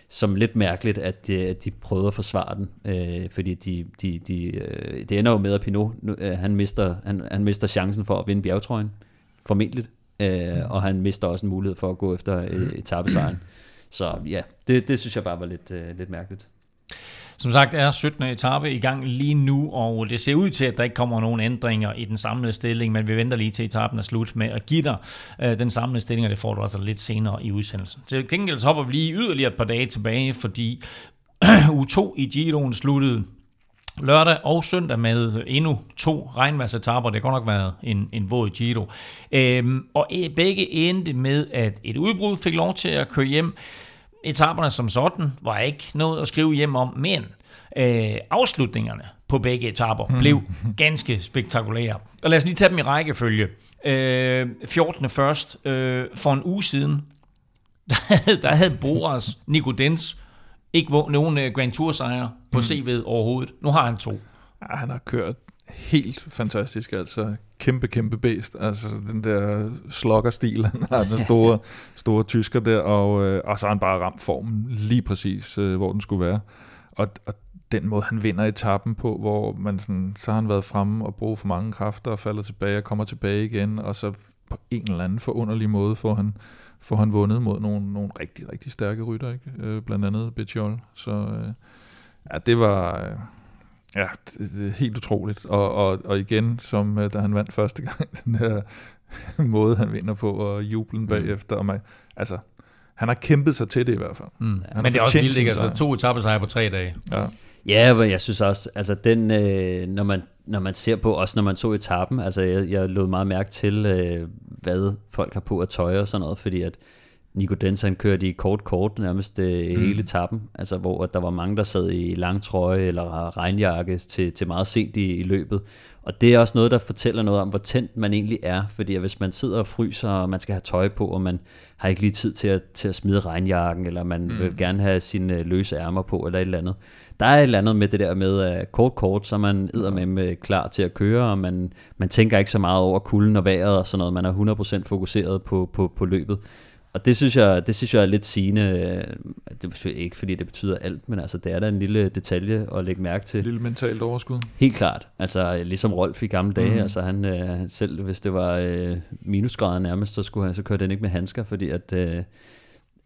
som lidt mærkeligt, at de, at de prøvede at forsvare den, øh, fordi de, de, de, øh, det ender jo med, at Pinot, nu, øh, han, mister, han, han mister chancen for at vinde bjergtrøjen, formentlig, øh, og han mister også en mulighed for at gå efter øh, etappesejren. Så ja, det, det synes jeg bare var lidt, øh, lidt mærkeligt. Som sagt er 17. etape i gang lige nu, og det ser ud til, at der ikke kommer nogen ændringer i den samlede stilling, men vi venter lige til etappen er slut med at give dig øh, den samlede stilling, og det får du altså lidt senere i udsendelsen. Til gengæld så hopper vi lige yderligere et par dage tilbage, fordi u 2 i Giroen sluttede lørdag og søndag med endnu to regnværsetapper. Det har godt nok været en, en våd Giro. Øhm, og begge endte med, at et udbrud fik lov til at køre hjem. Etaperne som sådan var ikke noget at skrive hjem om, men øh, afslutningerne på begge etaper mm. blev ganske spektakulære. Og lad os lige tage dem i rækkefølge. Øh, 14. først. Øh, for en uge siden, der havde, der havde Boras Nico Dens ikke nogen uh, Grand Tour sejre på mm. CV'et overhovedet. Nu har han to. Ja, han har kørt helt fantastisk. Altså kæmpe, kæmpe bæst. Altså den der slogger-stil, han har den store, store tysker der, og, øh, og så har han bare ramt formen lige præcis, øh, hvor den skulle være. Og, og den måde, han vinder etappen på, hvor man sådan, så har han været fremme og brugt for mange kræfter og falder tilbage og kommer tilbage igen, og så på en eller anden forunderlig måde får han, får han vundet mod nogle, nogle rigtig, rigtig stærke rytter, ikke? Øh, blandt andet Betjol. Så øh, ja, det var... Øh, Ja, det, det er helt utroligt. Og, og, og igen, som øh, da han vandt første gang, den her måde, han vinder på, og jublen Mm. bagefter. Og mig, altså, han har kæmpet sig til det i hvert fald. Mm. har Men det er også vildt, ikke? Altså, to etapper sejre på tre dage. Ja. Ja, men jeg synes også, altså den, øh, når, man, når man ser på, også når man så etappen, altså jeg, jeg lod meget mærke til, øh, hvad folk har på at tøj og sådan noget, fordi at Nico Dens, han kørte i kort-kort nærmest øh, mm. hele etappen, altså hvor at der var mange, der sad i lang trøje eller regnjakke til, til meget sent i, i løbet. Og det er også noget, der fortæller noget om, hvor tændt man egentlig er, fordi at hvis man sidder og fryser, og man skal have tøj på, og man har ikke lige tid til at, til at smide regnjakken, eller man mm. vil gerne have sine løse ærmer på, eller et eller andet. Der er et eller andet med det der med at kort kort, så er man med klar til at køre, og man, man tænker ikke så meget over kulden og vejret og sådan noget. Man er 100% fokuseret på, på, på løbet. Og det synes jeg, det synes jeg er lidt sigende. Det er ikke fordi det betyder alt, men altså det er da en lille detalje at lægge mærke til. Et lille mentalt overskud. Helt klart. Altså ligesom Rolf i gamle dage. Mm. Altså han øh, selv, hvis det var øh, minusgrader nærmest, så, skulle han, så kørte han ikke med handsker, fordi at... Øh,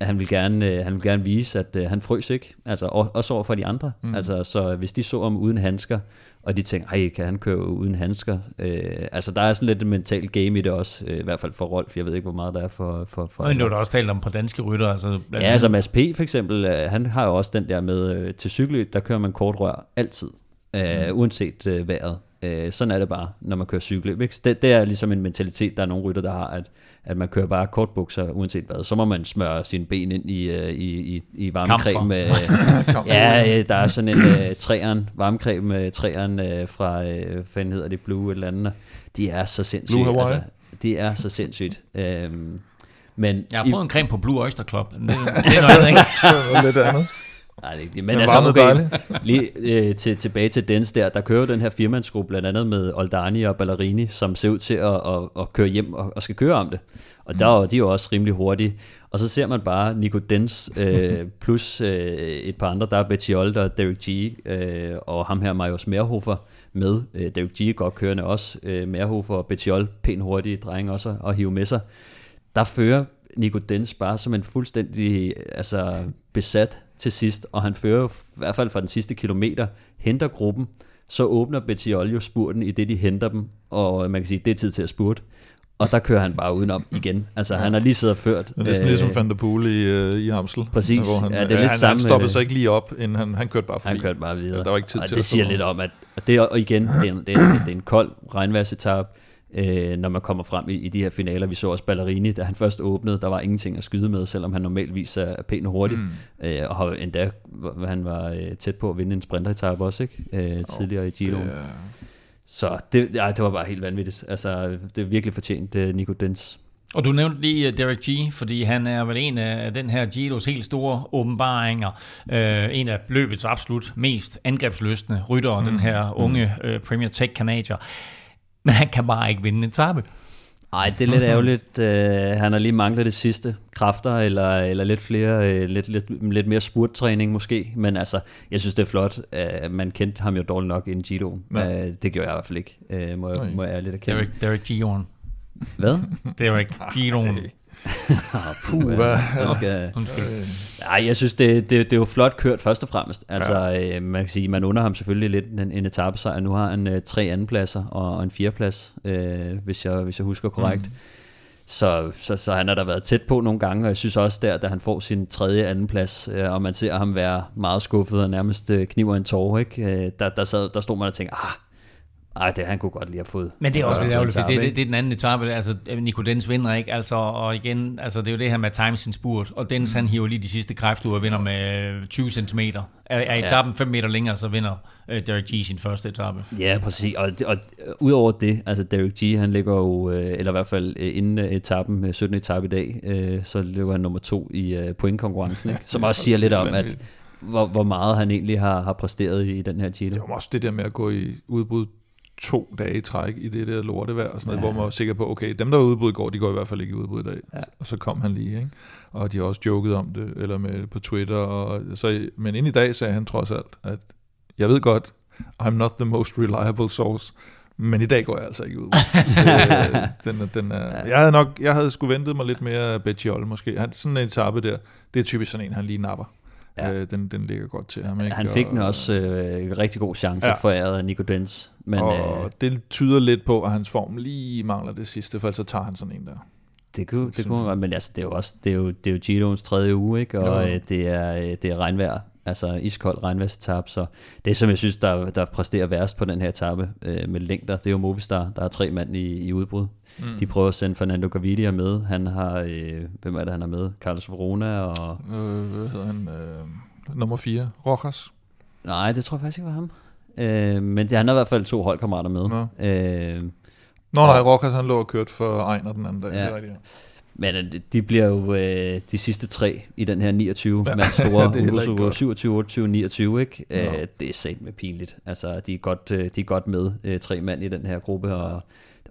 han vil gerne, øh, han vil gerne vise, at øh, han frøs ikke, altså og, også over for de andre. Mm. Altså, så hvis de så ham uden handsker, og de tænker, ej, kan han køre uden handsker? Øh, altså, der er sådan lidt et mentalt game i det også, øh, i hvert fald for Rolf. Jeg ved ikke, hvor meget der er for... for, for Men nu er der også talt om på danske rytter. Altså, Ja, altså Mads P. for eksempel, øh, han har jo også den der med, øh, til cykelløb, der kører man kort rør altid, øh, mm. uanset øh, vejret. Øh, sådan er det bare, når man kører? Så Det, det er ligesom en mentalitet, der er nogle rytter, der har, at, at man kører bare kortbukser, uanset hvad. Så må man smøre sine ben ind i, øh, i, i, i varmecreme. Øh, ja, øh, der er sådan en øh, træeren, varmecreme med træeren fra, øh, hvad fanden hedder det, Blue eller andet. De er så sindssygt. Blue Hawaii? Altså, de er så sindssygt. Øhm, men Jeg har fået en creme på Blue Oyster Club. Det, det er noget ikke? Det lidt andet. Nej, det er ikke det. Men, Men altså, okay, lige øh, til, tilbage til Dens der, der kører jo den her firmandsgruppe blandt andet med Oldani og Ballerini, som ser ud til at, at, at køre hjem og, og skal køre om det. Og der, er- de er jo også rimelig hurtige. Og så ser man bare Nico Dens øh, plus øh, et par andre, der er Bettiol og Derek G, øh, og ham her Marius Merhofer med. Øh, Derek G er godt kørende også. Øh, Merhofer og Bettiol, pænt hurtige drenge også at hive med sig der fører Nico Dens bare som en fuldstændig altså, besat til sidst, og han fører jo i hvert fald fra den sidste kilometer, henter gruppen, så åbner Bettiol jo spurten i det, de henter dem, og man kan sige, det er tid til at spurte. Og der kører han bare udenom igen. Altså, han har lige siddet og ført. Det er næsten øh, ligesom Van der Poel i, øh, i Amstel. Præcis. Hvor han, Ja, det er lidt han, samme, han stoppede øh, sig ikke lige op, inden han, han kørte bare forbi. Han kørte bare videre. Ja, der var ikke tid og til det at siger lidt om, at og det er, og igen, det er, en, det, er, det er en kold regnværsetap, øh, når man kommer frem i, i de her finaler. Vi så også Ballerini, da han først åbnede, der var ingenting at skyde med, selvom han normalvis er er pænt hurtig. Mm. Øh, og har endda, han var øh, tæt på at vinde en sprinteretap også, ikke? Øh, tidligere i Giro. Det Så det, ja, det var bare helt vanvittigt. Altså, det er virkelig fortjent, uh, Nico Dens. Og du nævnte lige øh, Derek G, fordi han er vel en af den her Giros helt store åbenbaringer. Øh, en af løbets absolut mest angrebsløsende ryttere, mm. den her unge øh, Premier Tech Canadier. Men han kan bare ikke vinde en etape. Ej, det er lidt ærgerligt. Uh, han har lige manglet det sidste kræfter, eller, eller lidt flere, uh, lidt, lidt, lidt mere spurttræning måske. Men altså, jeg synes, det er flot. Uh, man kendte ham jo dårligt nok inden Giro. Uh, det gjorde jeg i hvert fald ikke, uh, må, Nej. jeg, må jeg ærligt erkende. Derek, Derek Giron. Hvad? Derek Giron. Ah, puh, hvad? den skal. Nej, jeg synes, det, det, det er jo flot kørt først og fremmest. Altså, ja. øh, man kan sige, man under ham selvfølgelig lidt en, en etappesejr. Nu har han øh, tre andenpladser og, og en fjerdeplads, øh, hvis, jeg, hvis jeg husker korrekt. Mm. Så, så, så han har da været tæt på nogle gange, og jeg synes også der, da han får sin tredje andenplads, øh, og man ser ham være meget skuffet og nærmest øh, kniver en tårer, ikke? Øh, der, der, sad, der stod man og tænkte, ah, ej, det han kunne godt lige have fået. Men det er også Ja, lidt ærgerligt, for etape, det, det, det er den anden etape. Altså, Nico Dens vinder ikke, altså, og igen, altså, det er jo det her med time sin spurt, og Dens, han hiver lige de sidste kræfter ud og vinder med 20 cm. Er, er etappen 5 meter længere, så vinder øh, Derek G sin første etape. Ja, præcis. Og, og, og udover det, altså Derek G, han ligger jo, øh, eller i hvert fald øh, inden øh, etappen, øh, 17. etape i dag, øh, så ligger han nummer to i øh, pointkonkurrencen, ikke? som også siger lidt om, at hvor, hvor meget han egentlig har, har præsteret i den her Giro. Det var også det der med at gå i udbrud to dage i træk i det der lortevejr, og sådan noget, ja. hvor man var sikker på, okay, dem der var udbud i går, de går i hvert fald ikke i udbud i dag. Ja. Og så kom han lige, ikke? Og de har også joket om det, eller med på Twitter. Og så, men ind i dag sagde han trods alt, at jeg ved godt, I'm not the most reliable source, men i dag går jeg altså ikke ud. øh, den, den er, jeg havde nok, jeg havde sgu ventet mig lidt mere Betjol måske. Han, sådan en etape der, det er typisk sådan en, han lige napper. Ja. Øh, den, den ligger godt til ham. Ikke? Han fik den også øh, rigtig god chance ja. foræret af Nico Dens. Men, og øh, det tyder lidt på, at hans form lige mangler det sidste, for så tager han sådan en der. Det kunne, det, kunne man men altså, det er jo også det er jo, det er jo Giroens tredje uge, ikke? og øh, det, er, øh, det er regnvejr altså iskold regnværsetappe, så det som jeg synes, der, der præsterer værst på den her etape øh, med længder, det er jo Movistar, der er tre mand i, i udbrud. Mm. De prøver at sende Fernando Gaviria med, han har, øh, hvem er det han har med? Carlos Verona og... Øh, hvad hedder han? Øh, nummer 4, Rojas? Nej, det tror jeg faktisk ikke var ham. Øh, men det, han har i hvert fald to holdkammerater med. Nå, øh, Nå nej, Rojas han lå og kørt for Ejner den anden dag. Ja. Det er rigtigt, ja. Men øh, de bliver jo øh, de sidste tre i den her 29 ja, mand store Uruzo 27, 28, 29, ikke? Ja. Øh, det er sat med pinligt. Altså, de er godt, øh, de er godt med, øh, tre mand i den her gruppe, og,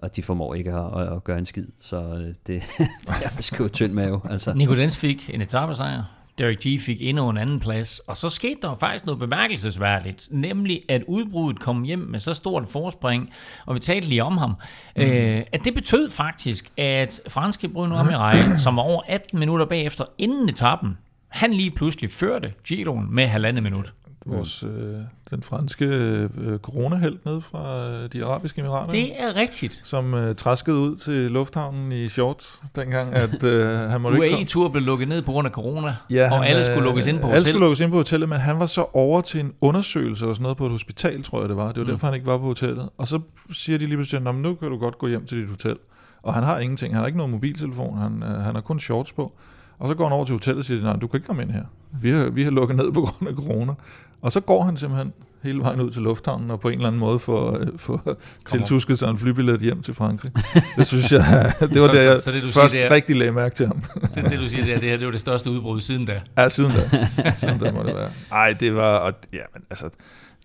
og de formår ikke at, at, at gøre en skid. Så øh, det er sgu tynd mave. Altså. Nico Lenz fik en etappesejr. Derek G fik endnu en anden plads, og så skete der faktisk noget bemærkelsesværdigt, nemlig at udbruddet kom hjem med så stort forspring, og vi talte lige om ham, mm. øh, at det betød faktisk, at franske Bruno Amirai, som var over 18 minutter bagefter inden etappen, han lige pludselig førte Giroen med halvandet minut vores, øh, den franske øh, coronahelt ned fra øh, de arabiske emirater. Det er rigtigt. Som øh, træskede ud til lufthavnen i shorts, dengang at øh, han måtte UAE-tur blev lukket ned på grund af corona, ja, og alle skulle lukkes ind på hotellet. Alle skulle lukkes ind på hotellet, men han var så over til en undersøgelse og sådan noget på et hospital, tror jeg det var. Det var mm. derfor, han ikke var på hotellet. Og så siger de lige pludselig, at nu kan du godt gå hjem til dit hotel. Og han har ingenting. Han har ikke nogen mobiltelefon. Han, øh, han har kun shorts på. Og så går han over til hotellet og siger, nej, du kan ikke komme ind her. Vi har, vi har lukket ned på grund af corona. Og så går han simpelthen hele vejen ud til lufthavnen og på en eller anden måde får, øh, får tiltusket sig en flybillet hjem til Frankrig. Det synes jeg, det var så, det, jeg så, så det, du først siger, det er, rigtig lagde mærke til ham. det, det du siger, det, er, det, her, det var det største udbrud siden da. Ja, siden da. Siden da må det være. Ej, det var, og, ja, men altså,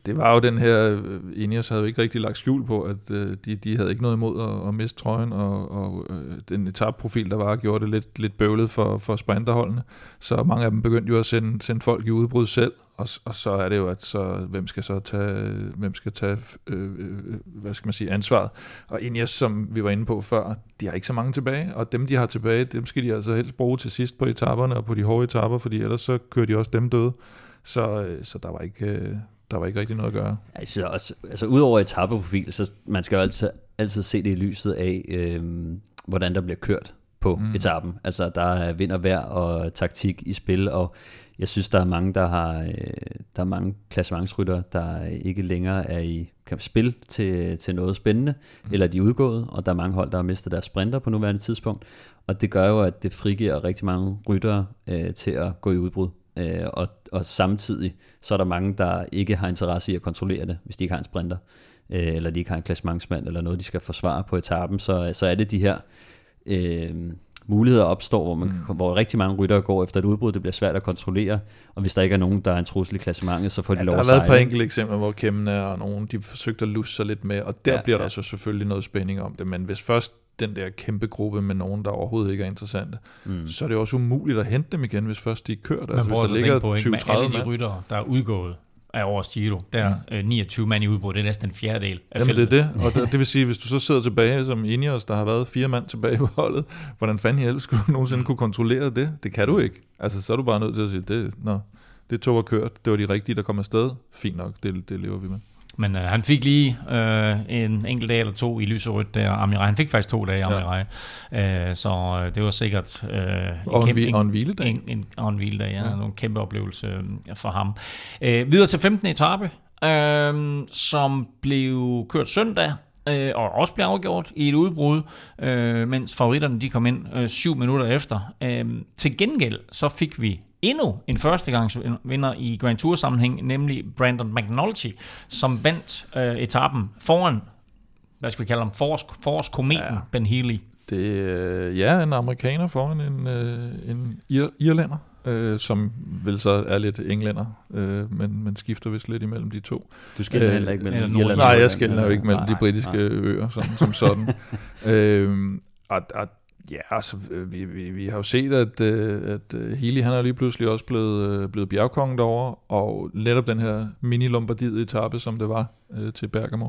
det var jo den her, øh, Ineos havde jo ikke rigtig lagt skjul på, at øh, de, de havde ikke noget imod at, at miste trøjen, og, og øh, den etapprofil, der var, gjorde det lidt, lidt bøvlet for, for sprinterholdene. Så mange af dem begyndte jo at sende, sende folk i udbrud selv, og, og så er det jo, at så, hvem skal så tage, hvem skal tage øh, øh, øh, hvad skal man sige, ansvaret. Og Ineos, som vi var inde på før, de har ikke så mange tilbage, og dem, de har tilbage, dem skal de altså helst bruge til sidst på etaperne og på de hårde etaper, fordi ellers så kører de også dem døde. Så, så der var ikke der var ikke rigtig noget at gøre. Altså, også, altså udover etapeprofil, så man skal jo altid, altid se det i lyset af, øh, hvordan der bliver kørt på mm. etappen. Altså der er vind og vejr og taktik i spil, og jeg synes, der er mange, der har øh, der er mange klassementsrytter, der ikke længere er i kan spil til, til noget spændende, mm. eller de er udgået, og der er mange hold, der har mistet deres sprinter på nuværende tidspunkt, og det gør jo, at det frigiver rigtig mange ryttere øh, til at gå i udbrud. Øh, og, og samtidig så er der mange, der ikke har interesse i at kontrollere det, hvis de ikke har en sprinter, øh, eller de ikke har en klassementsmand, eller noget, de skal forsvare på etappen, så, så er det de her øh, muligheder opstår, hvor, man, mm. hvor rigtig mange ryttere går efter et udbrud, det bliver svært at kontrollere, og hvis der ikke er nogen, der er en trussel i klassementet, så får de ja, lov at Der har været et par enkelte eksempler, hvor kæmmene og nogen, de forsøgte at lusse sig lidt med, og der ja, bliver der ja. så selvfølgelig noget spænding om det, men hvis først den der kæmpe gruppe med nogen, der overhovedet ikke er interessante, mm. så er det også umuligt at hente dem igen, hvis først de er kørt. Altså, hvis der ligger på, 20-30 alle de ryttere, der er udgået af årets Giro, der er mm. 29 mand i udbrud, det er næsten en fjerdedel af Jamen feltet. det er det, og det, det vil sige, hvis du så sidder tilbage som Ineos, der har været fire mand tilbage på holdet, hvordan fanden i skulle du nogensinde kunne kontrollere det? Det kan du ikke. Altså, så er du bare nødt til at sige, det, nå, det tog og kørt, det var de rigtige, der kom afsted. Fint nok, det, det lever vi med. Men øh, han fik lige øh, en enkelt dag eller to i lyserødt der, Amirai. Han fik faktisk to dage, Amirai. Ja. Øh, så øh, det var sikkert øh, og, en, kæmpe, en, en hviledag. En, en, og en hviledag, ja. ja. En kæmpe oplevelse øh, for ham. Øh, videre til 15. etape, øh, som blev kørt søndag øh, og også blev afgjort i et udbrud, øh, mens favoritterne de kom ind øh, syv minutter efter. Øh, til gengæld så fik vi endnu en førstegangsvinder i Grand Tour sammenhæng, nemlig Brandon McNulty, som vandt øh, etappen foran, hvad skal vi kalde ham, Force, kometen ja. Ben Healy. Det øh, ja, en amerikaner foran en, øh, en ir- irlander. øh, som vel så er lidt englænder, øh, men, men skifter vist lidt imellem de to. Du skal Øh, heller ikke mellem Irland og. Nej, jeg skældner jo ikke mellem Nej, de britiske nej. øer sådan, som sådan. øhm, og, og, ja, altså, øh, vi, vi, vi har jo set, at, øh, at øh, Healy, han er lige pludselig også blevet, blevet bjergkongen derovre, og netop den her mini lombardiet etape, som det var øh, til Bergamo,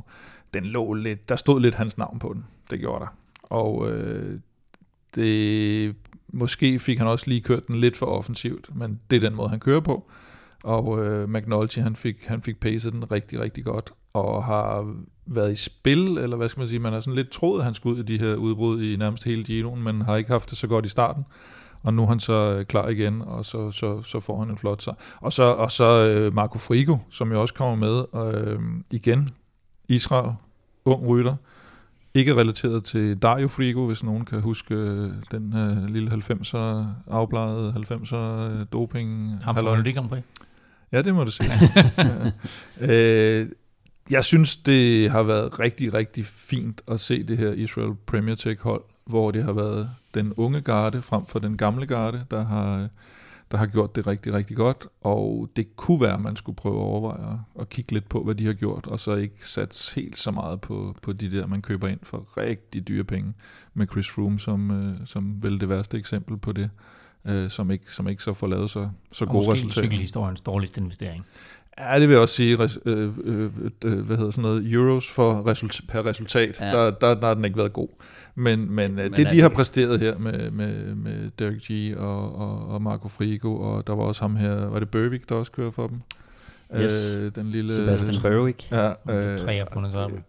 den lå lidt, der stod lidt hans navn på den. Det gjorde der. Og øh, det, måske fik han også lige kørt den lidt for offensivt, men det er den måde, han kører på. Og øh, McNulty, han fik, han fik pacet den rigtig, rigtig godt, og har været i spil, eller hvad skal man sige, man har sådan lidt troet, at han skulle ud i de her udbrud i nærmest hele Giroen, men har ikke haft det så godt i starten. Og nu er han så øh, klar igen, og så, så, så får han en flot sig. Og så, og så øh, Marco Frigo, som jo også kommer med øh, igen. Israel, ung rytter. Ikke relateret til Dario Frigo, hvis nogen kan huske øh, den øh, lille 90'er afbladede 90'er øh, doping. Ham fra Prix. Ja, det må du sige. ja. øh, jeg synes, det har været rigtig, rigtig fint at se det her Israel Premier Tech hold, hvor det har været den unge garde frem for den gamle garde, der har, der har gjort det rigtig, rigtig godt. Og det kunne være, at man skulle prøve at overveje at, at kigge lidt på, hvad de har gjort, og så ikke sat helt så meget på, på de der, man køber ind for rigtig dyre penge, med Chris Froome som, øh, som vel det værste eksempel på det, øh, som, ikke, som ikke så får lavet så, så Og gode måske resultater. cykelhistoriens dårligste investering. Ja, det vil jeg også sige, res, øh, øh, øh, hvad hedder sådan noget, euros for result, per resultat, Ja. ja. der, der, der har den ikke været god. Men, men, men Men det, de har det- præsteret her med, med, med Derek G og, og, og Marco Frigo, og der var også ham her, var det Børvik, der også kører for dem? Yes. Øh, den lille... Sebastian Berwick. Ja, Øh,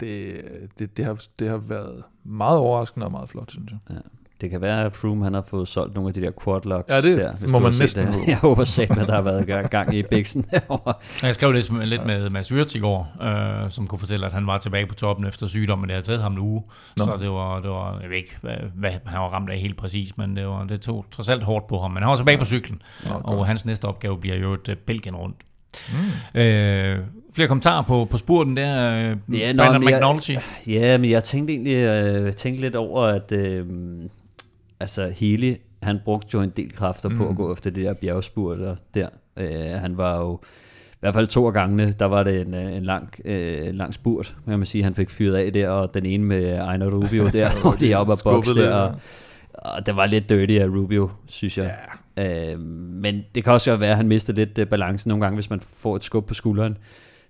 det, det, det, har, det har været meget overraskende og meget flot, synes jeg. Det kan være, at Froome han har fået solgt nogle af de der quadlocks Ja, det der, hvis må man næsten det. Jeg håber selv, at der har været gang- gang i biksen herovre. Jeg skrev lidt, lidt med Mads Wirtz i går, øh, som kunne fortælle, at han var tilbage på toppen efter sygdom, men det havde taget ham en uge. Nå. Så det var, det var, jeg ved ikke, hvad, hvad han var ramt af helt præcis, men det, var, det tog trods alt hårdt på ham. Men han var tilbage på cyklen, Nå, og godt. hans næste opgave bliver jo et Belgien rundt. Mm. Øh, flere kommentarer på, på spurten der. Øh, Ja, ja, nå, Brandon men jeg- McNulty. Ja, men jeg tænkte egentlig øh, tænkte lidt over, at øh, altså Healy, han brugte jo en del kræfter på Mm. at gå efter det der bjergspurter der. Øh, han var jo i hvert fald to af gangene, der var det en, øh, en lang, øh, lang spurt, kan man sige, han fik fyret af der, og den ene med Ejner Rubio der, hvor de oppe af boks der, og, og det var lidt dirty af Rubio, synes jeg. Ja. Øh, men det kan også være, at han mister lidt øh, balancen nogle gange, hvis man får et skub på skulderen.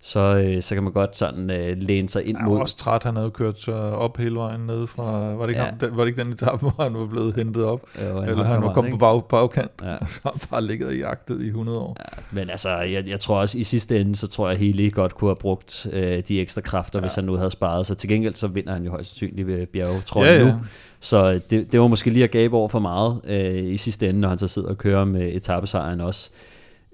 Så, øh, så kan man godt sådan øh, læne sig ind Jeg var mod... også træt, han havde jo kørt så op hele vejen ned fra, var det ikke, Ja. ham, den, var det ikke den etape, hvor han var blevet hentet op? Øh, en Eller han var kommet på bag, bagkant, Ja. og så bare ligget i jagtet i 100 år. Ja. Men altså, jeg, jeg tror også, i sidste ende, så tror jeg, Healy godt kunne have brugt øh, de ekstra kræfter, ja. hvis han nu havde sparet sig. Til gengæld, så vinder han jo højst sandsynligt ved bjergetrøjen Ja, ja, ja. nu. Så øh, det, det var måske lige at gabe over for meget øh, i sidste ende, når han så sidder og kører med etappesejren også.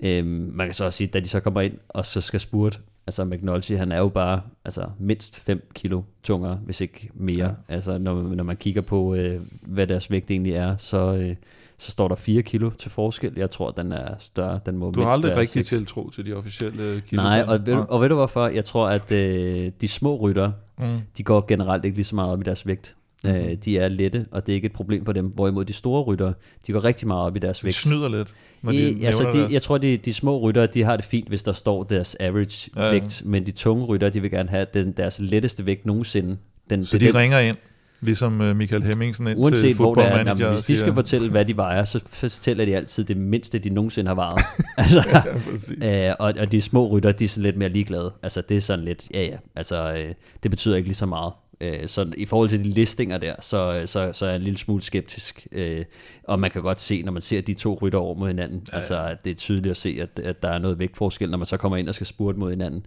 Øhm, man kan så også sige, da de så kommer ind og så skal spurte, altså McNulty, han er jo bare altså, mindst 5 kilo tungere, hvis ikke mere. Ja. Altså når, når man kigger på, øh, hvad deres vægt egentlig er, så, øh, så står der 4 kilo til forskel. Jeg tror, den er større. Den må Du har aldrig rigtig seks. tiltro til de officielle kilder. Nej, og ved, og ved du hvorfor? Jeg tror, at øh, de små rytter, mm. de går generelt ikke lige så meget op i deres vægt. Mhm. Mm-hmm. Øh, de er lette, og det er ikke et problem for dem. Hvorimod de store rytter, de går rigtig meget op i deres de vægt. snyder lidt, når de I, altså de, deres- jeg tror, de, de små rytter, de har det fint, hvis der står deres average Ja, ja, vægt, men de tunge rytter, de vil gerne have den, deres letteste vægt nogensinde. Den, Så det de den- ringer ind, ligesom øh, Michael Hemmingsen ind Uanset til hvor det er, jamen, hvis de skal siger- fortælle, hvad de vejer, så fortæller de altid det mindste, de nogensinde har vejet. altså, ja. Øh, og, og de små rytter, de er sådan lidt mere ligeglade. Altså det er sådan lidt, ja ja, altså øh, det betyder ikke lige så meget. Øh, så i forhold til de listinger der, så, øh, så, så er jeg en lille smule skeptisk. Øh, og man kan godt se, når man ser de to rytter over mod hinanden, ja, ja. altså at det er tydeligt at se, at, at der er noget vægtforskel, når man så kommer ind og skal spurte mod hinanden.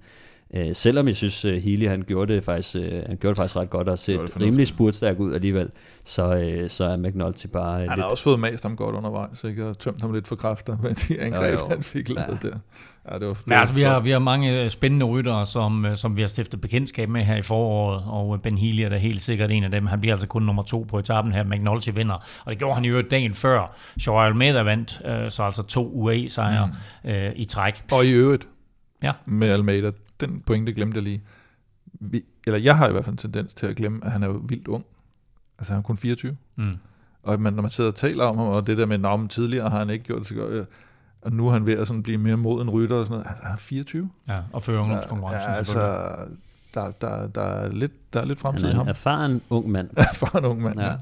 Øh, selvom jeg synes, uh, Healy han gjorde det faktisk, uh, han gjorde det faktisk ret godt og set rimelig spurtstærk ud alligevel, så, uh, så er McNulty bare uh, Han lidt... har også fået mast ham godt undervejs, ikke? og tømt ham lidt for kræfter med de angreb, Jo, jo. han fik lavet der. Ja, det var, det Men altså, vi har, vi har mange spændende ryttere, som, øh, som vi har stiftet bekendtskab med her i foråret, og øh, Ben Healy er da helt sikkert en af dem. Han bliver altså kun nummer to på etappen her. McNulty vinder, og det gjorde han jo dagen før. Joao Almeida vandt, øh, så altså to UAE-sejre mm. øh, i træk. Og i øvrigt, Ja. med Almeida, den pointe glemte jeg lige. Vi, eller jeg har i hvert fald en tendens til at glemme, at han er jo vildt ung. Altså han er kun 24. Mm. Og man, når man sidder og taler om ham, og det der med, at tidligere har han ikke gjort det så godt. Og nu er han ved at sådan blive mere mod en rytter og sådan noget. Altså, han er 24. Ja, og føre ungdomskonkurrencen ja, altså, der, der, der, er lidt, der er lidt fremtid i Han er ham. en erfaren ung mand. For en ung mand. Ja. Ja.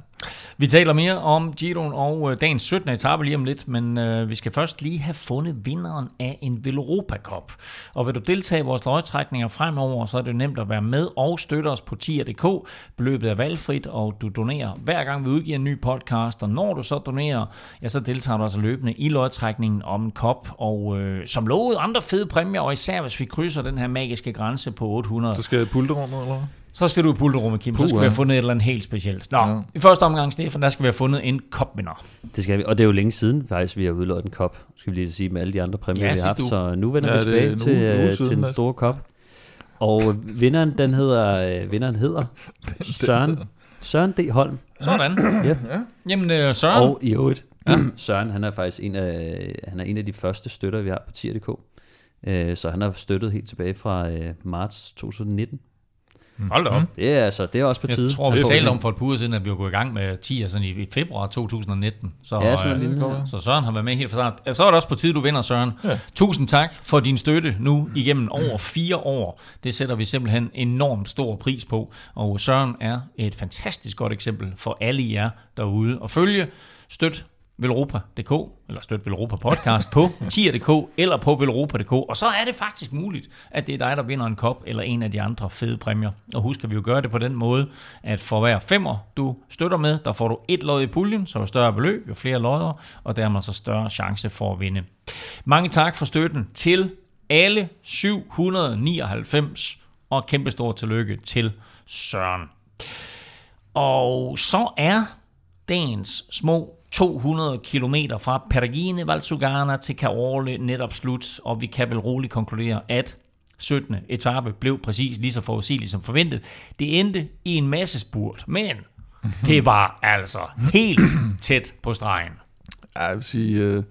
Vi taler mere om Giroen og øh, dagens 17. etape lige om lidt, men øh, vi skal først lige have fundet vinderen af en Veloropa Cup. Og vil du deltage i vores løgtrækninger fremover, så er det nemt at være med og støtte os på tier.dk. Beløbet er valgfrit, og du donerer hver gang vi udgiver en ny podcast, og når du så donerer, ja, så deltager du altså løbende i løgtrækningen om en kop. Og øh, som lovet andre fede præmier, og især hvis vi krydser den her magiske grænse på 800, Så skal jeg i pulterummet, eller hvad? Så skal du i pulterummet, Kim. Så Puh, skal vi ja. have fundet et eller andet helt specielt. Nå, Ja. i første omgang, Stefan, der skal vi have fundet en kopvinder. Det skal vi. Og det er jo længe siden faktisk, vi har udlået en kop, skal vi lige sige, med alle de andre præmier, Ja, vi har haft. Så nu vender Ja, vi tilbage en til, uge- uge øh, siden til den store kop. Og vinderen, den hedder, øh, vinderen hedder Søren, Søren D. Holm. Sådan. Ja. Jamen, øh, Søren. Og i øvrigt, Søren, han er faktisk en af, han er en af de første støtter, vi har på tier.dk. Øh, Så han har støttet helt tilbage fra øh, marts 2019. Hold da op. Det er, altså, det er også på tide. Jeg tror, vi talte om for et par uger siden, at vi var gået i gang med 10 sådan i, i februar 2019. Så, Ja, sådan øh, lille så Søren har været med helt fra start. Så er det også på tide, du vinder, Søren. Ja. Tusind tak for din støtte nu igennem over fire år. Det sætter vi simpelthen enormt stor pris på. Og Søren er et fantastisk godt eksempel for alle jer derude at følge. Støt velropa.dk, eller støt Velropa podcast på tier.dk eller på velropa.dk, og så er det faktisk muligt, at det er dig, der vinder en kop eller en af de andre fede præmier. Og husk, at vi jo gør det på den måde, at for hver femmer, du støtter med, der får du et lod i puljen, så jo større beløb, jo flere lodder, og dermed så større chance for at vinde. Mange tak for støtten til alle 799, og kæmpe stor tillykke til Søren. Og så er dagens små 200 km fra Pergine Valsugana til Carole netop slut, og vi kan vel roligt konkludere, at 17. etape blev præcis lige så forudsigeligt som forventet. Det endte i en masse spurt, men det var altså helt tæt på stregen. Ja, jeg vil sige, øh,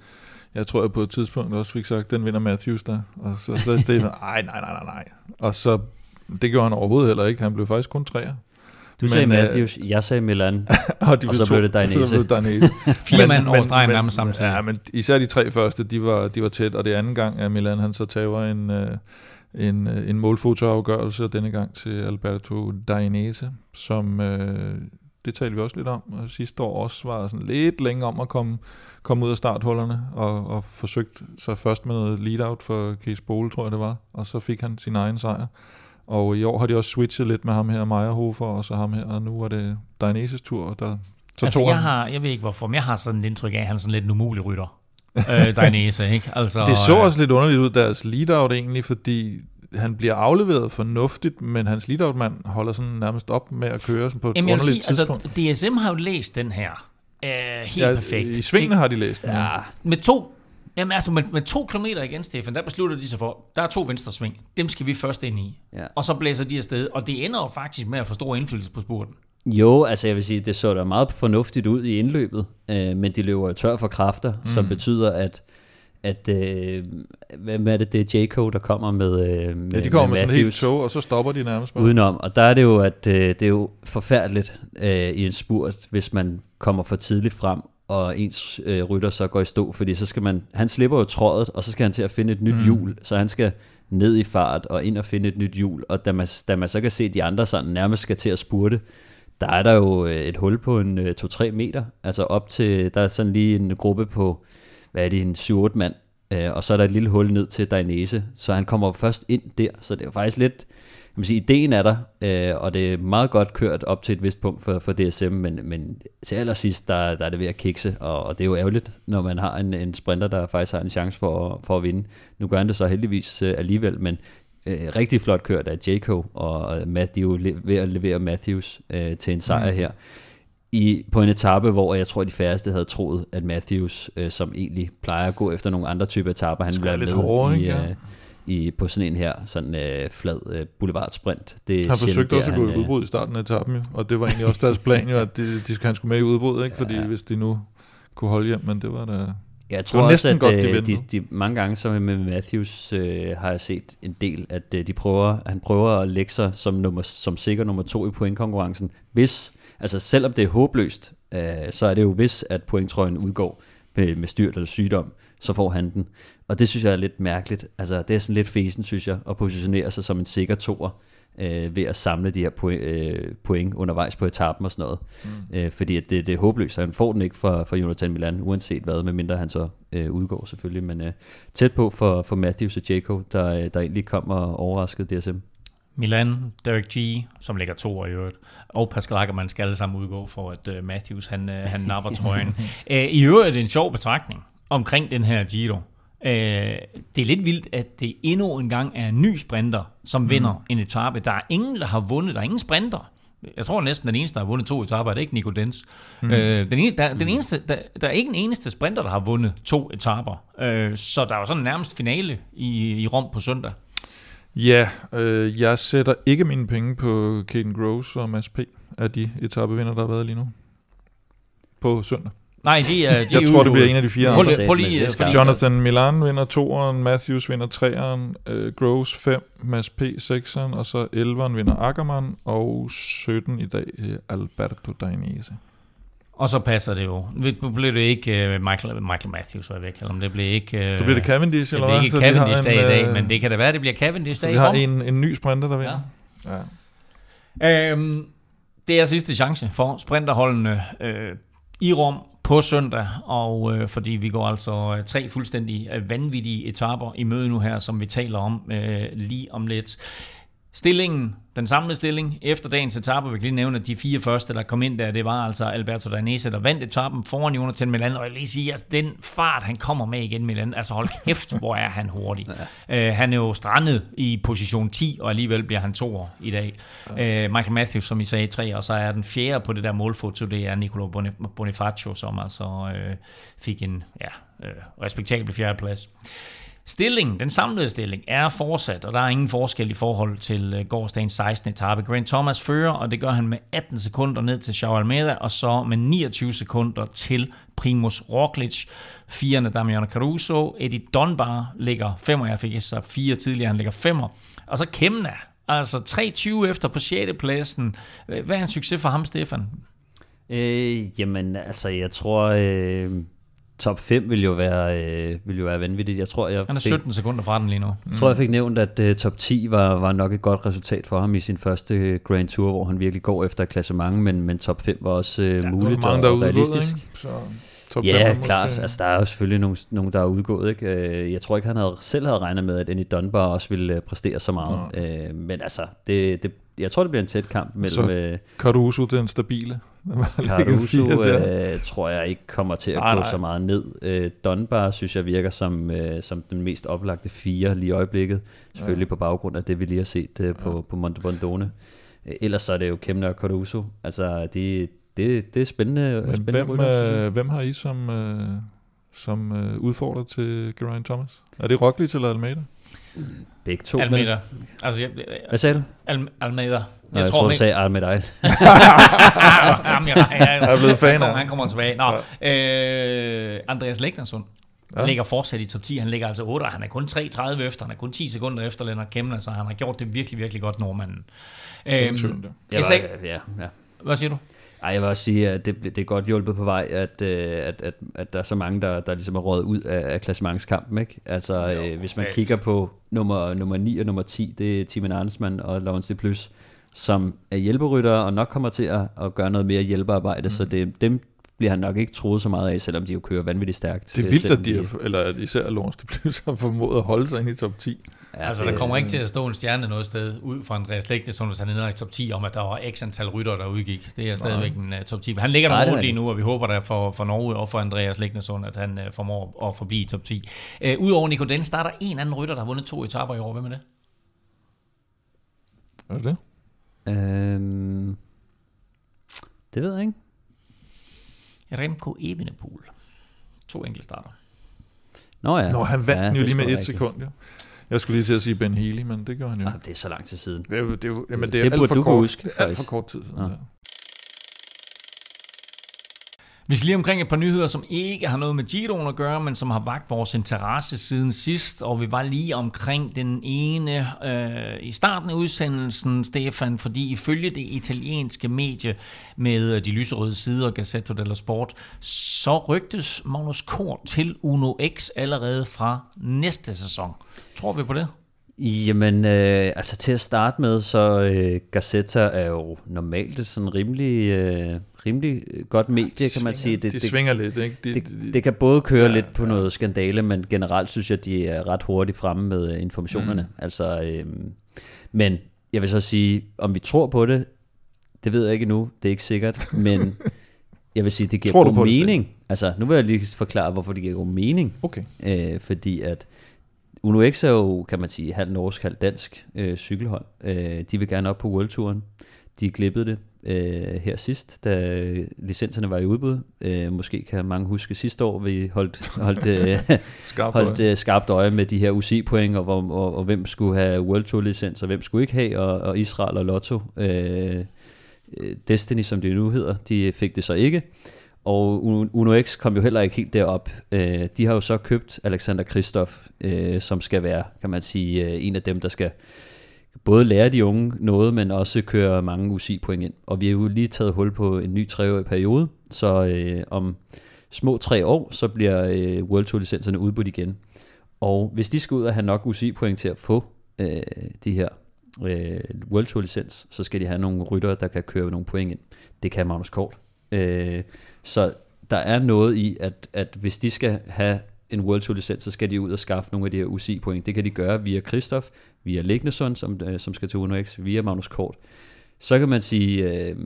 jeg tror, jeg på et tidspunkt også fik sagt, den vinder Matthews der. Og så sagde Stefan, nej, nej, nej, nej, nej. Og så, det gjorde han overhovedet heller ikke. Han blev faktisk kun træer. Du sagde Men, øh, Matthews, jeg sagde Milan. Og, de Og så to- blev det Dainese. Så blev det Dainese. Fire mand over stregen nærmest samtidig. ja, men især de tre første, de var, de var tæt, og det anden gang, at Milan han så tager en, øh, en, øh, en målfotoafgørelse, og denne gang til Alberto Dainese, som, øh, det talte vi også lidt om, og sidste år også var sådan lidt længe om at komme, komme ud af starthullerne, og, og forsøgt sig først med noget lead-out for Case Bowl, tror jeg det var, og så fik han sin egen sejr. Og i år har de også switchet lidt med ham her, Meyerhofer, og så ham her, og nu er det Dainases tur, og der så altså, jeg, har, jeg ved ikke hvorfor, men jeg har sådan et indtryk af, at han er sådan lidt en umulig rytter. øh, Dainese, ikke? Altså, Det så øh, også lidt underligt ud, deres lead-out egentlig, fordi han bliver afleveret fornuftigt, men hans lead-out-mand holder sådan nærmest op med at køre sådan på et Jamen, underligt sige, tidspunkt. altså, DSM har jo læst den her øh, helt ja, perfekt. I svingene har de læst den. Ja, Med to, jamen altså med, med to kilometer igen, Stefan, der beslutter de sig for, der er to venstre sving. Dem skal vi først ind i. Ja. Og så blæser de afsted, og det ender jo faktisk med at få stor indflydelse på spurten. Jo, altså jeg vil sige, det så da meget fornuftigt ud i indløbet, øh, men de løber jo tør for kræfter, mm. som betyder, at at øh, hvem er det, det er J.K., der kommer med, øh, med Ja, de kommer med sådan helt tog, og så stopper de nærmest bare. udenom, og der er det jo, at øh, det er jo forfærdeligt øh, i en spurt, hvis man kommer for tidligt frem, og ens øh, rytter så går i stå, fordi så skal man, han slipper jo trådet, og så skal han til at finde et nyt mm. hjul, så han skal ned i fart og ind og finde et nyt hjul, og da man, da man så kan se, at de andre sådan nærmest skal til at spurte, der er der jo øh, et hul på en øh, 2-3 meter, altså op til, der er sådan lige en gruppe på, hvad er det, en 7-8 mand, øh, og så er der et lille hul ned til Dainese, så han kommer først ind der, så det er jo faktisk lidt, kan man sige, ideen er der, øh, og det er meget godt kørt op til et vist punkt for, for DSM, men, men til allersidst, der, der er det ved at kikse, og, og det er jo ærgerligt, når man har en, en sprinter, der faktisk har en chance for, for at vinde. Nu gør han det så heldigvis øh, alligevel, men øh, rigtig flot kørt af Jaco, og Matthew ved at levere Matthews øh, til en sejr mm. her. I, på en etape, hvor jeg tror, de færreste havde troet, at Matthews, øh, som egentlig plejer at gå efter nogle andre typer etaper, han lidt med hårdere, i, ikke? Ja. I, på sådan en her sådan øh, flad øh, boulevardsprint. Det Han forsøgte der, også at gå i øh, udbrud i starten af etappen, jo, og det var egentlig også deres plan, jo, at de, de skal, han skulle med i udbrud, ikke? fordi hvis de nu kunne holde hjem, men det var da... Jeg tror var også, at godt, de øh, de, de, mange gange så med Matthews øh, har jeg set en del, at øh, de prøver, han prøver at lægge sig som, nummer, som sikker nummer to i pointkonkurrencen. Hvis, altså selvom det er håbløst, øh, så er det jo hvis, at pointtrøjen udgår med, med styrt eller sygdom, så får han den. Og det synes jeg er lidt mærkeligt. Altså, det er sådan lidt fesen, synes jeg, at positionere sig som en sikker toer øh, ved at samle de her point, øh, point undervejs på etappen og sådan noget. Mm. Øh, fordi at det, det er håbløst. Han får den ikke fra, fra Jonathan Milan, uanset hvad, medmindre han så øh, udgår selvfølgelig. Men øh, tæt på for, for Matthews og Jaco, der, der egentlig kom og overraskede DSM. Milan, Derek G, som ligger to år i øvrigt, og Pascal Ackermann skal alle sammen udgå for, at uh, Matthews han, uh, han napper trøjen. uh, I øvrigt er det en sjov betragtning omkring den her Giro. Uh, det er lidt vildt, at det endnu en gang er en ny sprinter, som mm. vinder en etape. Der er ingen, der har vundet. Der er ingen sprinter. Jeg tror næsten, den eneste, der har vundet to etaper, er det ikke Nico Dens. Mm. Uh, den, eneste, der, mm. den eneste, der, der er ikke en eneste sprinter, der har vundet to etaper. Uh, så der er jo sådan nærmest finale i, i Rom på søndag. Ja, øh, jeg sætter ikke mine penge på Caden Groves og Mads P. af de etapevinder, der har været lige nu. På søndag. Nej, de er, de jeg tror, det bliver en af de fire. Prøv, prøv lige, fordi... Jonathan Milan vinder toeren, Matthews vinder treeren, uh, Groves 5, Mads P 6'eren, og så 11'eren vinder Ackermann, og 17 i dag Alberto Dainese. Og så passer det jo. Nu blev det ikke uh, Michael, Michael Matthews, var væk, eller det blev ikke... Uh, så bliver det Cavendish, eller hvad? Det bliver ikke Cavendish-dag i dag, men det kan da være, det bliver Cavendish-dag i Så vi har en, en ny sprinter, der vinder. Ja. ja. Øhm, det er sidste chance for sprinterholdene øh, i Rom på søndag, og øh, fordi vi går altså øh, tre fuldstændig øh, vanvittige etaper i møde nu her, som vi taler om øh, lige om lidt. Stillingen, den samlede stilling efter dagens etape, vi kan lige nævne, at de fire første, der kom ind der, det var altså Alberto Danese, der vandt etappen foran Jonathan Milan, og jeg vil lige sige, altså den fart, han kommer med igen, Milan, altså hold kæft, hvor er han hurtig. Ja. Uh, han er jo strandet i position 10, og alligevel bliver han to i dag. Ja. Uh, Michael Matthews, som I sagde, tre, og så er den fjerde på det der målfoto, det er Nicolo Bonifacio, som altså uh, fik en ja, uh, respektabel fjerdeplads. plads. Stillingen, den samlede stilling, er fortsat, og der er ingen forskel i forhold til øh, gårdsdagens 16. etape. Grant Thomas fører, og det gør han med 18 sekunder ned til Charles Almeida, og så med 29 sekunder til Primus Roglic. Firende Damiano Caruso. Eddie Dunbar ligger femmer. Jeg fik så fire tidligere, han ligger femmer. Og så Kemna, altså 3.20 efter på 6. pladsen. Hvad er en succes for ham, Stefan? Øh, jamen, altså, jeg tror... Øh top 5 vil jo være, øh, vil jo være vanvittigt. Jeg tror, jeg Han er 17 fik, sekunder fra den lige nu. Jeg mm. tror, jeg fik nævnt, at uh, top 10 var, var nok et godt resultat for ham i sin første Grand Tour, hvor han virkelig går efter klassement, men, men top 5 var også uh, ja, muligt mange, og, og realistisk. Ikke? Så top ja, klart. Måske... Altså, der er jo selvfølgelig nogen, nogen der er udgået. Ikke? Jeg tror ikke, han havde, selv havde regnet med, at Andy Dunbar også ville præstere så meget. Ja. men altså, det, det, jeg tror, det bliver en tæt kamp mellem... Så Caruso, den stabile. Caruso øh, tror jeg ikke kommer til at nej, gå nej. så meget ned. Øh, Dunbar synes jeg virker som, øh, som den mest oplagte fire lige i øjeblikket. Selvfølgelig ja. på baggrund af det, vi lige har set øh, på, ja. på Monte Bondone. Øh, ellers så er det jo Kemner og Caruso. Altså, de, det, det er spændende. Men spændende hvem, rytter, øh, hvem har I som, øh, som øh, udfordrer til Geraint Thomas? Er det Roglic eller Almeida? Begge to. Almeida. Altså, jeg, Hvad sagde du? Al, Almeida. Jeg, jeg tror, tror du sagde Almeida. jeg, jeg er blevet fan af. Han kommer tilbage. Nå, ja. øh, Andreas Lægnersund. Ja. ligger fortsat i top 10. Han ligger altså 8, han er kun 3.30 efter. Han er kun 10 sekunder efter Lennart Kemner, så han har gjort det virkelig, virkelig godt, nordmanden. Øhm, jeg sagde, ja, ja. Hvad siger du? Ej, jeg vil også sige, at det, det er godt hjulpet på vej, at, øh, at, at, at der er så mange, der, der ligesom er rådet ud af, af klassementskampen. Ikke? Altså, jo, øh, hvis man kigger på nummer, nummer 9 og nummer 10, det er Timon Arnsmann og Laurence de Plus, som er hjælperyttere og nok kommer til at, at gøre noget mere hjælpearbejde, mm. så det er dem, bliver han nok ikke troet så meget af, selvom de jo kører vanvittigt stærkt. Det er vildt, at de, er, eller at især Lawrence de Plus har formået at holde sig ind i top 10. Ja, altså, der kommer ikke til at stå en stjerne noget sted ud fra Andreas Lægnesson, hvis han er nede i top 10, om at der var x antal rytter, der udgik. Det er stadigvæk en uh, top 10. Han ligger der lige nu, og vi håber der for, for Norge og for Andreas Lægnesson, at han uh, formår at forblive i top 10. Uh, øh, Udover Nico Den starter en anden rytter, der har vundet to etaper i år. Hvem er det? Er det det? Øhm, det ved jeg ikke. Remco Evenepoel. To enkelte starter. Nå ja. Nå, han vandt ja, jo lige med et rigtigt. sekund, jo. Jeg skulle lige til at sige Ben Healy, men det gør han jo. Ah, det er så lang tid siden. Det er, det er, det er, jamen, det er det alt, for du kort, huske, alt for kort tid siden. Ja. Vi skal lige omkring et par nyheder, som ikke har noget med Giroen at gøre, men som har vagt vores interesse siden sidst, og vi var lige omkring den ene øh, i starten af udsendelsen, Stefan, fordi ifølge det italienske medie med øh, de lyserøde sider, Gazzetto dello Sport, så rygtes Magnus Kort til Uno X allerede fra næste sæson. Tror vi på det? Jamen, øh, altså til at starte med, så øh, Gazzetta er jo normalt sådan rimelig, øh, rimelig godt medie, kan man sige. Det, det, svinger lidt, ikke? Det, det, det kan både køre ja, lidt på ja. noget skandale, men generelt synes jeg, de er ret hurtigt fremme med informationerne. Mm. Altså, øh, men jeg vil så sige, om vi tror på det, det ved jeg ikke nu, det er ikke sikkert, men jeg vil sige, det giver tror god mening. Det? Altså, nu vil jeg lige forklare, hvorfor det giver god mening. Okay. Øh, fordi at Uno X er jo, kan man sige, halv norsk, halv dansk øh, cykelhold. Øh, de vil gerne op på World Touren. De glippede det øh, her sidst, da licenserne var i udbud. Øh, måske kan mange huske sidste år, vi holdt, holdt, øh, skarpt, holdt øh, skarpt øje med de her UCI-point, og, og, og, og hvem skulle have World Tour-licens, og hvem skulle ikke have, og, og Israel og Lotto. Øh, Destiny, som det nu hedder, de fik det så ikke. Og Uno X kom jo heller ikke helt derop. Øh, de har jo så købt Alexander Kristoff, øh, som skal være, kan man sige, øh, en af dem, der skal både lære de unge noget, men også køre mange UCI-point ind. Og vi har jo lige taget hul på en ny treårig periode, så øh, om små tre år, så bliver øh, World Tour-licenserne udbudt igen. Og hvis de skal ud og have nok UCI-point til at få øh, de her øh, World Tour-licens, så skal de have nogle ryttere, der kan køre nogle point ind. Det kan Magnus Kort. Øh, så der er noget i, at, at hvis de skal have en World Tour licens, så skal de ud og skaffe nogle af de her UCI point. Det kan de gøre via Kristoff, via Legneson, som, øh, som skal til Uno X, via Magnus Kort. Så kan man sige, øh,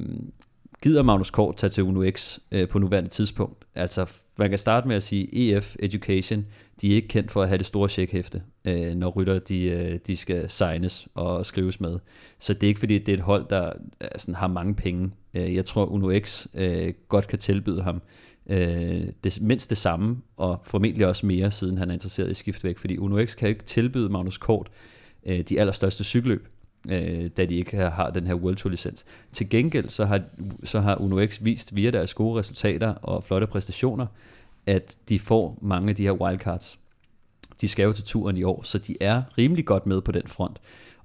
gider Magnus Kort tage til Uno X øh, på nuværende tidspunkt? Altså, man kan starte med at sige, EF Education, de er ikke kendt for at have det store checkhæfte, øh, når rytter de, øh, de skal signes og skrives med. Så det er ikke fordi, det er et hold, der altså, har mange penge. Øh, jeg tror, Uno X øh, godt kan tilbyde ham øh, det, mindst det samme, og formentlig også mere, siden han er interesseret i skift væk, fordi Uno X kan ikke tilbyde Magnus Kort øh, de allerstørste cykelløb, øh, da de ikke har den her World Tour licens. Til gengæld så har, så har Uno X vist via deres gode resultater og flotte præstationer, at de får mange af de her wildcards. De skal jo til turen i år, så de er rimelig godt med på den front.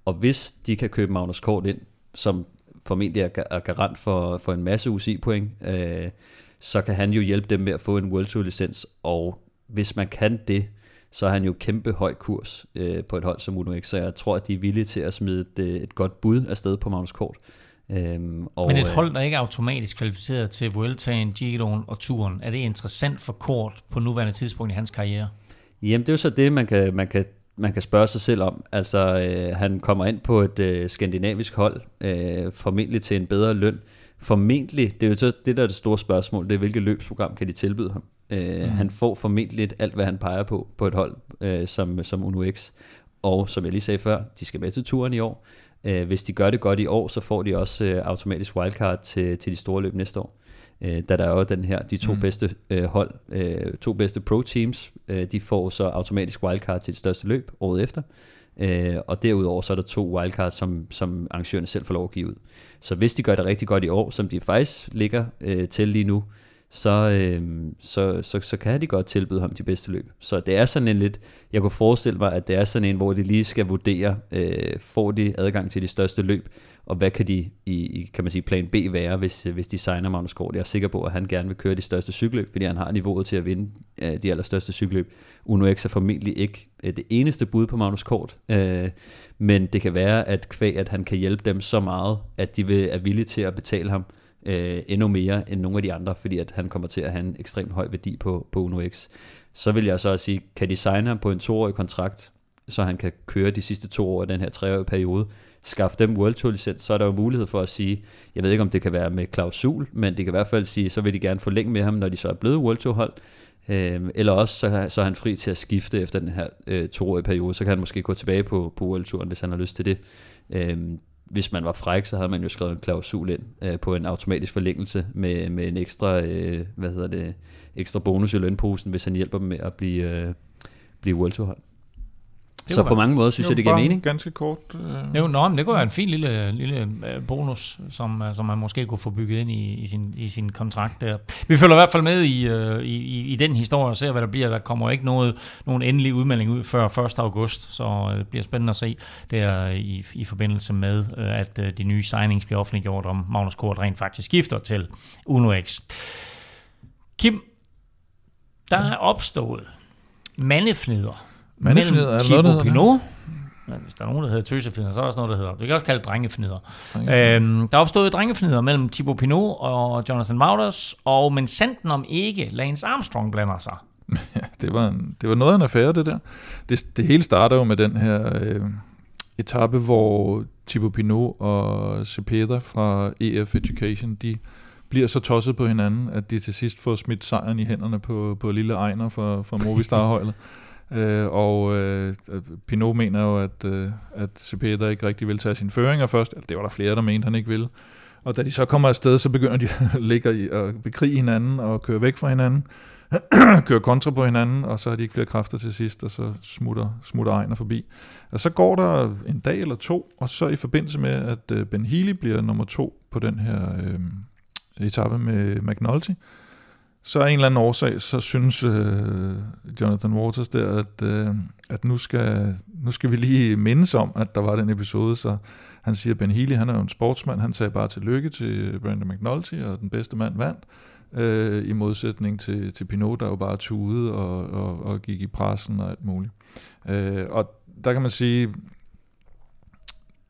Og hvis de kan købe Magnus Kort ind, som formentlig er garant for, for en masse UCI-point, øh, så kan han jo hjælpe dem med at få en World Tour licens, og hvis man kan det, så er han jo kæmpe høj kurs øh, på et hold som Uno X, så jeg tror, at de er villige til at smide et, øh, et godt bud afsted på Magnus Kort. Øhm, og, Men et øh, hold, der ikke er automatisk kvalificeret til Vueltaen, Giroen og Turen, er det interessant for Kort på nuværende tidspunkt i hans karriere? Jamen, det er jo så det, man kan, man kan, man kan spørge sig selv om. Altså, øh, han kommer ind på et øh, skandinavisk hold, øh, formentlig til en bedre løn. Formentlig, det er jo så det, der er det store spørgsmål, det er, hvilket løbsprogram kan de tilbyde ham? Øh, mm. Han får formentlig alt, hvad han peger på, på et hold øh, som, som Uno X. Og som jeg lige sagde før, de skal med til turen i år. Øh, hvis de gør det godt i år, så får de også øh, automatisk wildcard til, til de store løb næste år. Øh, da der er jo den her, de to mm. bedste øh, hold, øh, to bedste pro-teams, øh, de får så automatisk wildcard til det største løb året efter. Øh, og derudover så er der to wildcards, som, som arrangørerne selv får lov at give ud. Så hvis de gør det rigtig godt i år, som de faktisk ligger øh, til lige nu, så, øh, så, så, så kan de godt tilbyde ham de bedste løb. Så det er sådan en lidt, jeg kunne forestille mig, at det er sådan en, hvor de lige skal vurdere, øh, får de adgang til de største løb, og hvad kan de i, i kan man sige, plan B være, hvis, hvis de signer Magnus Kort. Jeg er sikker på, at han gerne vil køre de største cykelløb, fordi han har niveauet til at vinde øh, de allerstørste cykelløb. Uno X er formentlig ikke øh, det eneste bud på Magnus Kort, øh, men det kan være, at kvæg, at han kan hjælpe dem så meget, at de vil, er villige til at betale ham øh, endnu mere end nogle af de andre, fordi at han kommer til at have en ekstremt høj værdi på, på Uno X. Så vil jeg så også sige, kan de signe ham på en toårig kontrakt, så han kan køre de sidste to år i den her treårige periode, skaffe dem World Tour licens, så er der jo mulighed for at sige, jeg ved ikke om det kan være med klausul, men det kan i hvert fald sige, så vil de gerne forlænge med ham, når de så er blevet World Tour hold, øh, eller også så, så er han fri til at skifte efter den her øh, toårige periode, så kan han måske gå tilbage på, på World Touren, hvis han har lyst til det. Øh, hvis man var fræk, så havde man jo skrevet en klausul ind øh, på en automatisk forlængelse med, med en ekstra, øh, hvad hedder det, ekstra bonus i lønposen, hvis han hjælper dem med at blive, øh, blive World Tour hold. Det Så på mange måder synes jeg, det giver mening. Ganske kort. Øh, Det, jo, nå, men det kunne være en fin lille, lille øh, bonus, som, øh, som man måske kunne få bygget ind i, i, sin, i sin kontrakt der. Vi følger i hvert fald med i, øh, i, i, i den historie og ser, hvad der bliver. Der kommer ikke noget, nogen endelig udmelding ud før 1. august, så det bliver spændende at se der i, i forbindelse med, at de nye signings bliver offentliggjort, om Magnus Kort rent faktisk skifter til Uno X. Kim, der er opstået mandefnider Mandefnider, er der noget, der? Pinot. Ja, hvis der er nogen, der hedder tøsefnider, så er der også noget, der hedder. Vi kan også kalde det drengefnider. Øhm, der er opstået drengefnider mellem Thibaut Pinot og Jonathan Mauders, og men sandt om ikke, Lance Armstrong blander sig. Ja, det var, en, det var noget af en affære, det der. Det, det hele starter jo med den her øh, etape, hvor Thibaut Pinot og Cepeda fra EF Education, de bliver så tosset på hinanden, at de til sidst får smidt sejren i hænderne på, på lille Ejner for, for Movistar-holdet. Øh, og øh, øh, Pinot mener jo, at, øh, at Cepeda ikke rigtig vil tage sine føringer først. Altså, det var der flere, der mente, han ikke ville. Og da de så kommer afsted, så begynder de at ligge i og bekrige hinanden og køre væk fra hinanden. køre kontra på hinanden, og så har de ikke flere kræfter til sidst, og så smutter, smutter Ejner forbi. Og så går der en dag eller to, og så i forbindelse med, at øh, Ben Healy bliver nummer to på den her øh, etape med McNulty, så af en eller anden årsag, så synes øh, Jonathan Waters der, at, øh, at nu, skal, nu skal vi lige mindes om, at der var den episode, så han siger, Ben Healy, han er jo en sportsmand, han sagde bare tillykke til Brandon McNulty, og den bedste mand vandt, øh, i modsætning til, til Pinot, der jo bare tude og, og, og gik i pressen og alt muligt. Øh, og der kan man sige,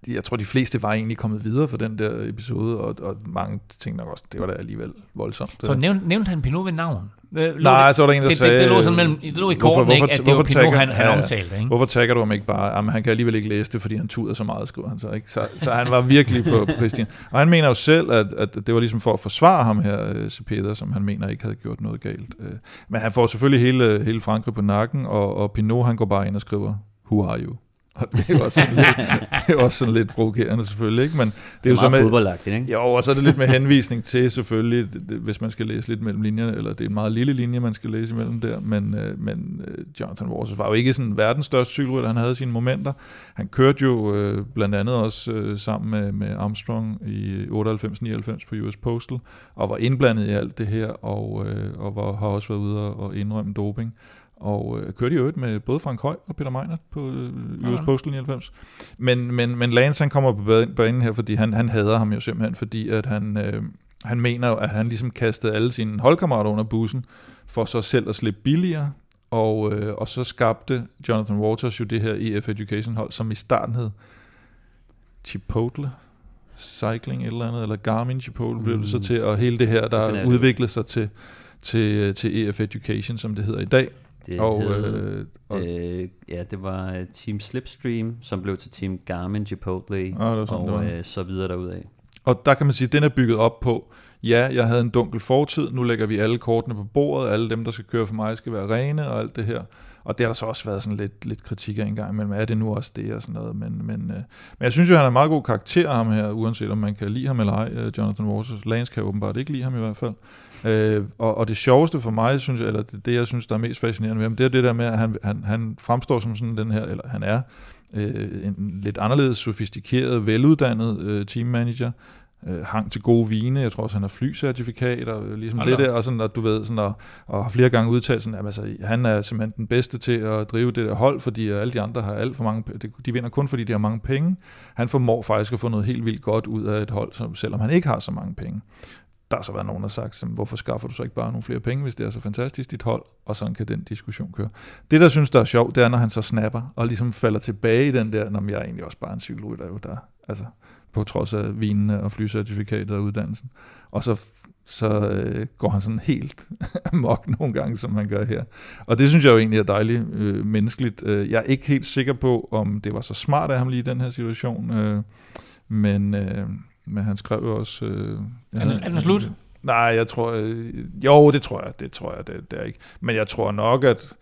jeg tror, de fleste var egentlig kommet videre for den der episode, og, og mange tænkte nok også, det var da alligevel voldsomt. Så nævnte, nævnte han Pinot ved navn? Øh, lå Nej, det, så var der en, der det, sagde... det, det, lå sådan mellem, det lå i hvorfor- korten, ikke, hvorfor- at det var hvorfor Pinot, tagger- han, han ja, omtalte. Ikke? Hvorfor tagger du ham ikke bare? Jamen, han kan alligevel ikke læse det, fordi han tuder så meget, skriver han så. Ikke? Så, så han var virkelig på, på Christian. Og han mener jo selv, at, at det var ligesom for at forsvare ham her, øh, Cepeda, som han mener ikke havde gjort noget galt. Øh, Men han får selvfølgelig hele, hele Frankrig på nakken, og, og Pinot han går bare ind og skriver, Who are you? Og det er jo også sådan lidt, det er også sådan lidt provokerende selvfølgelig, ikke? Men det er, Det jo er så meget med, fodboldagtigt, ikke? jo, og så er det lidt med henvisning til selvfølgelig, det- hvis man skal læse lidt mellem linjerne, eller det er en meget lille linje, man skal læse imellem der, men, øh, men øh, Jonathan Waters var jo ikke sådan verdens største cykelrytter, han havde sine momenter. Han kørte jo øh, blandt andet også øh, sammen med, med Armstrong i 98-99 på US Postal, og var indblandet i alt det her, og, øh, og var, har også været ude og indrømme doping. Og øh, kørte i øvrigt med både Frank Høj og Peter Meinert på øh, Ja. Postal 99. Men, men, men Lance han kommer på banen- her, fordi han, han hader ham jo simpelthen, fordi at han, øh, han mener at han ligesom kastede alle sine holdkammerater under bussen, for så selv at slippe billigere, og, øh, og så skabte Jonathan Waters jo det her EF Education hold, som i starten hed Chipotle Cycling eller andet, eller Garmin Chipotle mm. blev det så Mm. til, og hele det her, Det der jeg udviklede sig til, til, til EF Education, som det hedder i dag. Det og, hed, øh, og, øh, ja, det var øh, Team Slipstream, som blev til Team Garmin, Chipotle, Ah, det sådan, det og var. øh, så videre derudad. Og der kan man sige, at den er bygget op på, ja, jeg havde en dunkel fortid, nu lægger vi alle kortene på bordet, alle dem, der skal køre for mig, skal være rene og alt det her. Og det har der så også været sådan lidt, lidt kritik af engang, men er det nu også det og sådan noget. Men, men, øh, men jeg synes jo, han er en meget god karakter, ham her, uanset om man kan lide ham eller ej, øh, Jonathan Waters. Lance kan åbenbart ikke lide ham i hvert fald. Øh, og, og det sjoveste for mig, synes jeg, eller det, det, jeg synes, der er mest fascinerende ved ham, det er det der med, at han, han, han fremstår som sådan den her, eller han er øh, en lidt anderledes sofistikeret, veluddannet øh, teammanager, øh, hang til gode vine, jeg tror også, han har flycertifikat, og ligesom Hold det der, og, sådan, og du ved, sådan, og, og har flere gange udtalt sådan, at altså, han er simpelthen den bedste til at drive det der hold, fordi alle de andre har alt for mange, de- de vinder kun fordi de har mange penge. Han formår faktisk at få noget helt vildt godt ud af et hold, som, selvom han ikke har så mange penge. Der har så været nogen, der har sagt, sådan, hvorfor skaffer du så ikke bare nogle flere penge, hvis det er så fantastisk dit hold, og sådan kan den diskussion køre. Det, der synes, der er sjovt, det er, når han så snapper, og ligesom falder tilbage i den der, når jeg er egentlig også bare en cykelrytter, jo, der, altså, på trods af vinene og flycertifikatet og uddannelsen. Og så, så øh, går han sådan helt amok nogle gange, som han gør her. Og det synes jeg jo egentlig er dejligt øh, menneskeligt. Øh, Jeg er ikke helt sikker på, om det var så smart af ham lige i den her situation, øh, men, øh, men han skrev jo også... Øh, Er den- er den slut? Nej, jeg tror... Øh, jo, det tror jeg, det tror jeg, det, det er ikke. Men jeg tror nok, at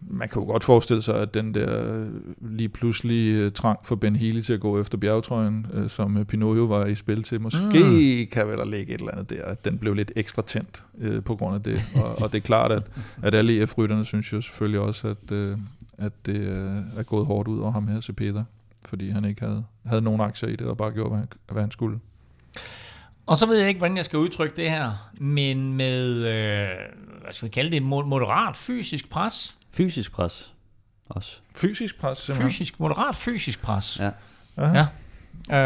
man kan jo godt forestille sig, at den der øh, lige pludselig øh, trang for Ben Healy til at gå efter bjergetrøjen, øh, som Pinot jo var i spil til, måske mm. kan vel der ligge et eller andet der, at den blev lidt ekstra tændt øh, på grund af det. Og, og det er klart, at, at alle EF-rytterne synes jo selvfølgelig også, at, øh, at det øh, er gået hårdt ud over ham her, Cepeda, fordi han ikke havde, havde nogen aktier i det, og bare gjorde, hvad han, hvad han skulle. Og så ved jeg ikke, hvordan jeg skal udtrykke det her, men med, øh, hvad skal vi kalde det, moderat fysisk pres. Fysisk pres også. Fysisk pres, simpelthen. Fysisk, moderat fysisk pres. Ja. Ja.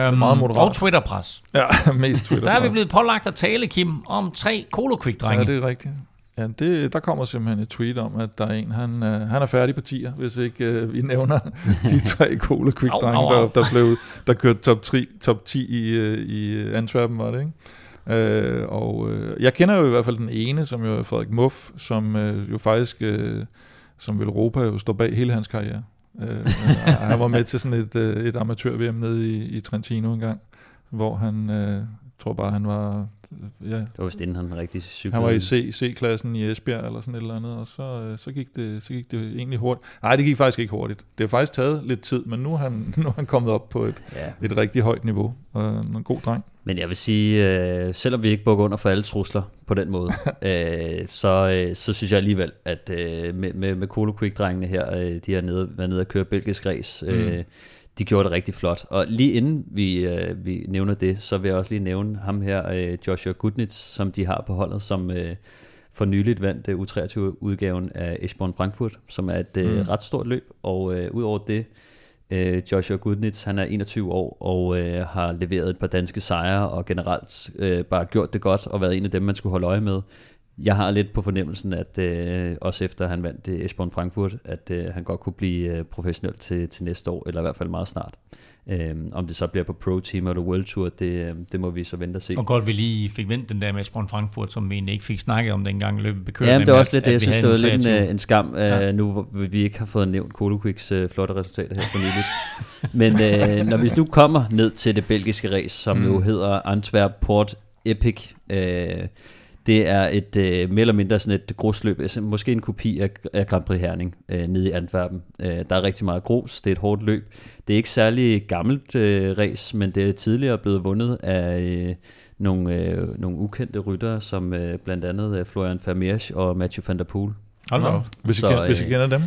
Øhm, meget moderat. og Twitter-pres. Ja, mest Twitter. Der er vi blevet pålagt at tale, Kim, om tre Colo-Quick-drenge. Ja, det er rigtigt. Ja, det, der kommer simpelthen et tweet om, at der er en, han, øh, han er færdig på tier, hvis ikke øh, vi nævner de tre Cola Quick drenge, der, der, blev, der kørte top, 3, top 10 i, øh, i Antwerpen, var det ikke? Øh, og øh, jeg kender jo i hvert fald den ene, som jo er Frederik Muff, som øh, jo faktisk, øh, som vil Europa jo står bag hele hans karriere. Øh, øh, han var med til sådan et, øh, et amatør-VM nede i, i Trentino en gang, hvor han, øh, tror bare, han var, ja, Det var vist inden han rigtig cyklede. han var i C, C-klassen i Esbjerg eller sådan et eller andet, og så, øh, så, gik, det, så gik det egentlig hurtigt. Nej, det gik faktisk ikke hurtigt. Det har faktisk taget lidt tid, men nu er han, nu er han kommet op på et, Ja. et rigtig højt niveau. Og en god dreng. Men jeg vil sige, øh, selvom vi ikke bukker under for alle trusler på den måde, øh, så, øh, så synes jeg alligevel, at øh, med, med, med Colo Quick-drengene her, øh, de har nede, været nede og køre belgisk race, øh, Mm. De gjorde det rigtig flot. Og lige inden vi, øh, vi nævner det, så vil jeg også lige nævne ham her, øh, Joshua Gudnitz, som de har på holdet, som øh, for nyligt vandt øh, U23-udgaven af Eschborn Frankfurt, som er et øh, Mm. ret stort løb. Og øh, udover det, øh, Joshua Gudnitz, han er 21 år og øh, har leveret et par danske sejre og generelt øh, bare gjort det godt og været en af dem, man skulle holde øje med. Jeg har lidt på fornemmelsen, at øh, også efter han vandt det Esbjørn Frankfurt, at øh, han godt kunne blive øh, professionel til, til næste år, eller i hvert fald meget snart. Øh, om det så bliver på Pro Team eller World Tour, det, øh, det må vi så vente og se. Og godt, vi lige fik vendt den der med Esbjørn Frankfurt, som vi egentlig ikke fik snakket om dengang løbet bekørte. Ja, men det er også lidt at- det, jeg synes, det var lidt en, 23. øh, en skam, Ja. ja. nu hvor vi ikke har fået nævnt Colo Quicks øh, flotte resultater her for nyligt. Men øh, når vi nu kommer ned til det belgiske race, som mm. jo hedder Antwerp Port Epic, øh, det er et øh, mere eller mindre sådan et grusløb, altså måske en kopi af, af Grand Prix Herning øh, nede i Antwerpen. Øh, der er rigtig meget grus, det er et hårdt løb. Det er ikke særlig gammelt øh, race, men det er tidligere blevet vundet af øh, nogle, øh, nogle ukendte ryttere, som øh, blandt andet øh, Florian Vermeersch og Mathieu van der Poel Hold da op. Hvis, I kender, hvis I øh, kender dem.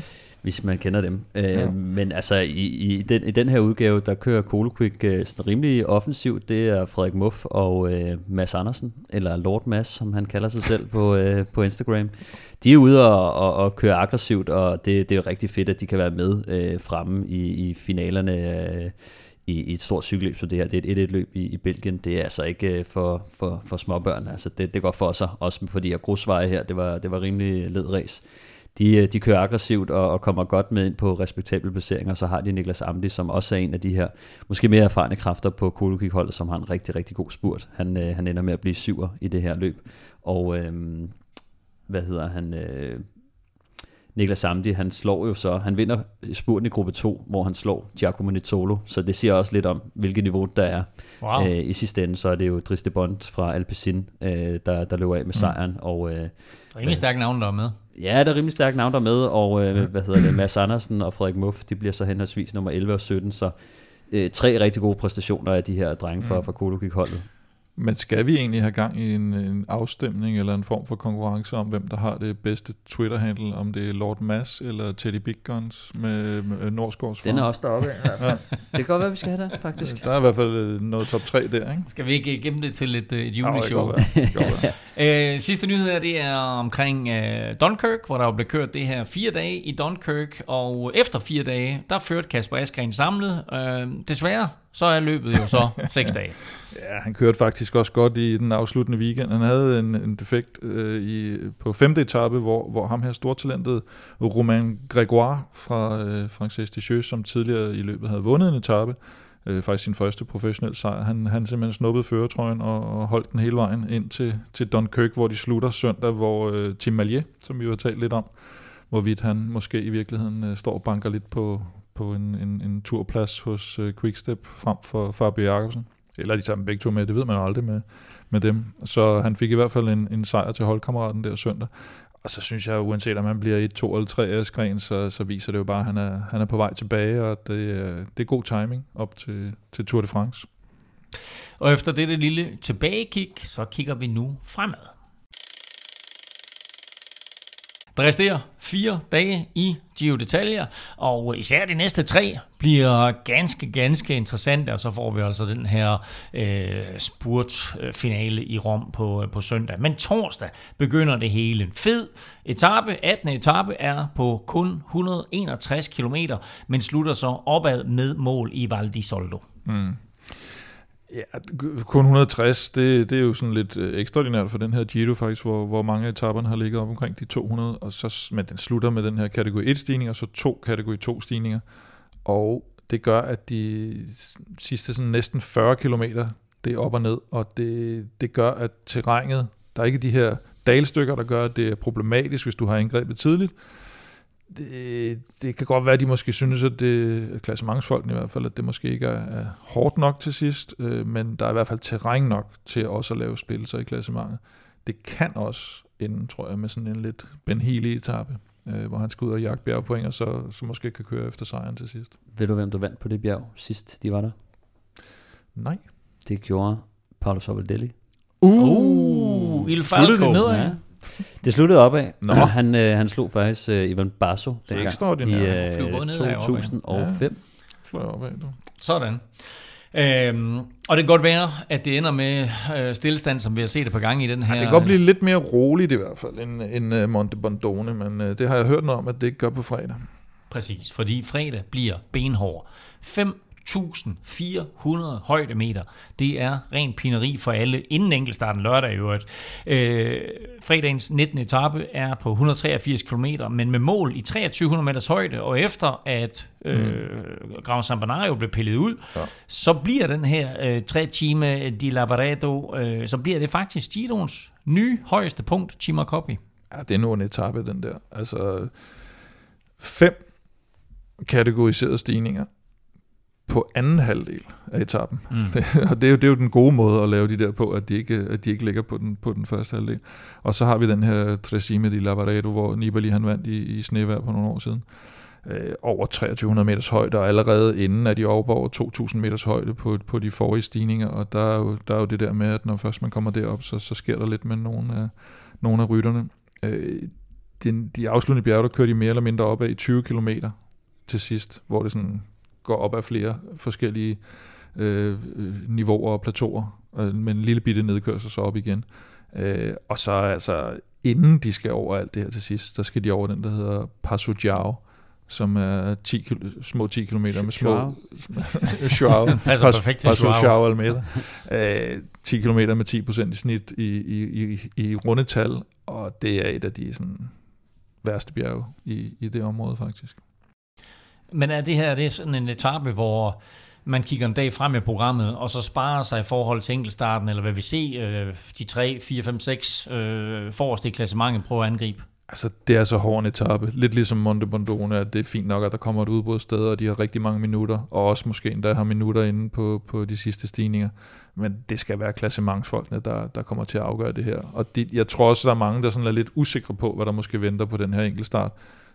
Hvis man kender dem. Øh, Ja. Men altså, i, i, den, i den her udgave, der kører Colo Quick øh, sådan rimelig offensivt. Det er Frederik Muff og øh, Mads Andersen, eller Lord Mads, som han kalder sig selv på, øh, på Instagram. De er ude og, og, og køre aggressivt, og det, det er jo rigtig fedt, at de kan være med øh, fremme i, i finalerne øh, i, i et stort cykelløb, så det her det er et 1-1-løb i, i Belgien. Det er altså ikke øh, for, for, for småbørn. Altså, det, det går for sig, også på de her grusveje her. Det var, det var rimelig led race de, øh, de kører aggressivt og, og kommer godt med ind på respektable placeringer. Så har de Niklas Amdi, som også er en af de her måske mere erfarne kræfter på Kolokik-holdet, som har en rigtig, rigtig god spurt. Han, øh, han ender med at blive syver i det her løb. Og øh, hvad hedder han? Øh, Niklas Amdi, han slår jo så, han vinder spurten i gruppe 2, hvor han slår Giacomo Nizzolo, så det siger også lidt om, hvilket niveau der er. Wow. Øh, I sidste ende, så er det jo Driste Bond fra Alpecin, øh, der, der løber af med sejren, og øh, Rimelig stærk navn, der er med. Ja, der er rimelig stærkt navn der med, og øh, hvad hedder det, Mads Andersen og Frederik Muff, de bliver så henholdsvis nummer 11 og 17, så øh, tre rigtig gode præstationer af de her drenge fra, Mm. fra Kolokik-holdet. Men skal vi egentlig have gang i en, en afstemning eller en form for konkurrence om, hvem der har det bedste Twitter-handle, om det er Lord Mass eller Teddy Big Guns med, med Norsgaards Den er også deroppe i hvert fald. Ja. Det kan godt være, vi skal have det, faktisk. Der er i hvert fald øh, noget top 3 der, ikke? Skal vi ikke gemme det til et, øh, et Ja, det juleshow? godt være. Det godt være. Øh, sidste nyhed her, det er omkring øh, Dunkirk, hvor der jo blev kørt det her fire dage i Dunkirk, og efter fire dage, der førte Kasper Askren samlet. Øh, desværre, så er løbet jo så seks dage. Ja, han kørte faktisk også godt i den afsluttende weekend. Han havde en, en defekt øh, i, på femte etape, hvor, hvor ham her stortalentet Romain Grégoire fra øh, Frances Deschamps, som tidligere i løbet havde vundet en etape, øh, faktisk sin første professionelle sejr, han, han simpelthen snuppede føretrøjen og, og holdt den hele vejen ind til, til Dunkirk, hvor de slutter søndag, hvor øh, Tim Malier, som vi jo har talt lidt om, hvorvidt han måske i virkeligheden øh, står og banker lidt på, på en, en, en turplads hos øh, Quickstep frem for Fabio Jacobsen. Eller de tager dem begge to med, det ved man aldrig med, med dem. Så han fik i hvert fald en, en sejr til holdkammeraten der søndag. Og så synes jeg, uanset om han bliver 1, 2 eller 3 af skren, så, så viser det jo bare, at han er, han er på vej tilbage, og det, øh, det er god timing op til, til Tour de France. Og efter dette lille tilbagekig, så kigger vi nu fremad. Der resterer fire dage i Giro d'Italia, og især de næste tre bliver ganske, ganske interessante, og så får vi altså den her øh, spurtfinale i Rom på, øh, på søndag. Men torsdag begynder det hele. Fed etape, 18. etape er på kun 161 km, men slutter så opad med mål i Val di Soldo. Mm. Ja, kun 160, det, det er jo sådan lidt øh, ekstraordinært for den her Giro faktisk, hvor, hvor mange etaperne har ligget op omkring de 200, og så, men den slutter med den her kategori 1 stigning, og så to kategori 2 stigninger, og det gør, at de sidste sådan næsten 40 km, det er op og ned, og det, det gør, at terrænet, der er ikke de her dalstykker, der gør, at det er problematisk, hvis du har angrebet tidligt, det, det kan godt være, at de måske synes, at det, klassementsfolkene i hvert fald, at det måske ikke er, er hårdt nok til sidst, øh, men der er i hvert fald terræn nok til også at lave spilser i klassementet. Det kan også ende, tror jeg, med sådan en lidt benhili etape, øh, hvor han skal ud og jagte bjergpoint, og så, så måske kan køre efter sejren til sidst. Ved du, hvem der vandt på det bjerg sidst, de var der? Nej. Det gjorde Paolo Sobaldelli. Uh, uh Il Falco. Det nedad? Ja. Det sluttede op af. Nå. Han, øh, han slog faktisk øh, Ivan Basso dengang i øh, 2005. Ja. Op af, du. Sådan. Øhm, og det kan godt være, at det ender med øh, stillestand, som vi har set et par gange i den her... Ja, det kan godt blive lidt mere roligt i hvert fald, end, end uh, Monte Bondone, men uh, det har jeg hørt noget om, at det ikke gør på fredag. Præcis, fordi fredag bliver benhård. 5 1400 højdemeter. Det er ren pineri for alle inden enkeltstarten lørdag i øvrigt. Øh, fredagens 19. etape er på 183 km, men med mål i 2300 meters højde, og efter at øh, mm. Gran Sampanario blev pillet ud, ja. så bliver den her øh, 3 time di Lavaredo, øh, så bliver det faktisk Giroens nye højeste punkt, Chima Coppi. Ja, det er nu en etape, den der. Altså, fem kategoriserede stigninger på anden halvdel af etappen. Mm. Det, og det er, jo, det er jo den gode måde at lave de der på, at de ikke, at de ikke ligger på den, på den første halvdel. Og så har vi den her Tresime di Lavaredo, hvor Nibali han vandt i, i snevær på nogle år siden. Øh, over 2300 meters højde, og allerede inden er de over over 2000 meters højde på, på de forrige stigninger, og der er, jo, der er jo det der med, at når først man kommer derop, så, så sker der lidt med nogle af, nogle af rytterne. Øh, de, de afsluttende bjerge, der kører de mere eller mindre op af i 20 km til sidst, hvor det sådan går op af flere forskellige øh, niveauer og plateauer, øh, med en lille bitte nedkørsel så op igen. Øh, og så altså, inden de skal over alt det her til sidst, så skal de over den, der hedder Passo Giao, som er 10 små 10 km med små... Joao. Passer perfekt til Joao Almeida. Øh, 10 km med 10% i snit i, i, i, i rundetal, og det er et af de sådan, værste bjerge i, i det område faktisk. Men er det her det er sådan en etape, hvor man kigger en dag frem i programmet, og så sparer sig i forhold til enkeltstarten, eller hvad vi ser, øh, de 3, 4, 5, 6 øh, forreste i klassementet prøver at angribe? Altså, det er så hård en etape. Lidt ligesom Monte Bondone, at det er fint nok, at der kommer et udbrudssted, og de har rigtig mange minutter, og også måske endda har minutter inde på, på de sidste stigninger. Men det skal være klassementsfolkene, der, der kommer til at afgøre det her. Og de, jeg tror også, der er mange, der sådan er lidt usikre på, hvad der måske venter på den her enkeltstart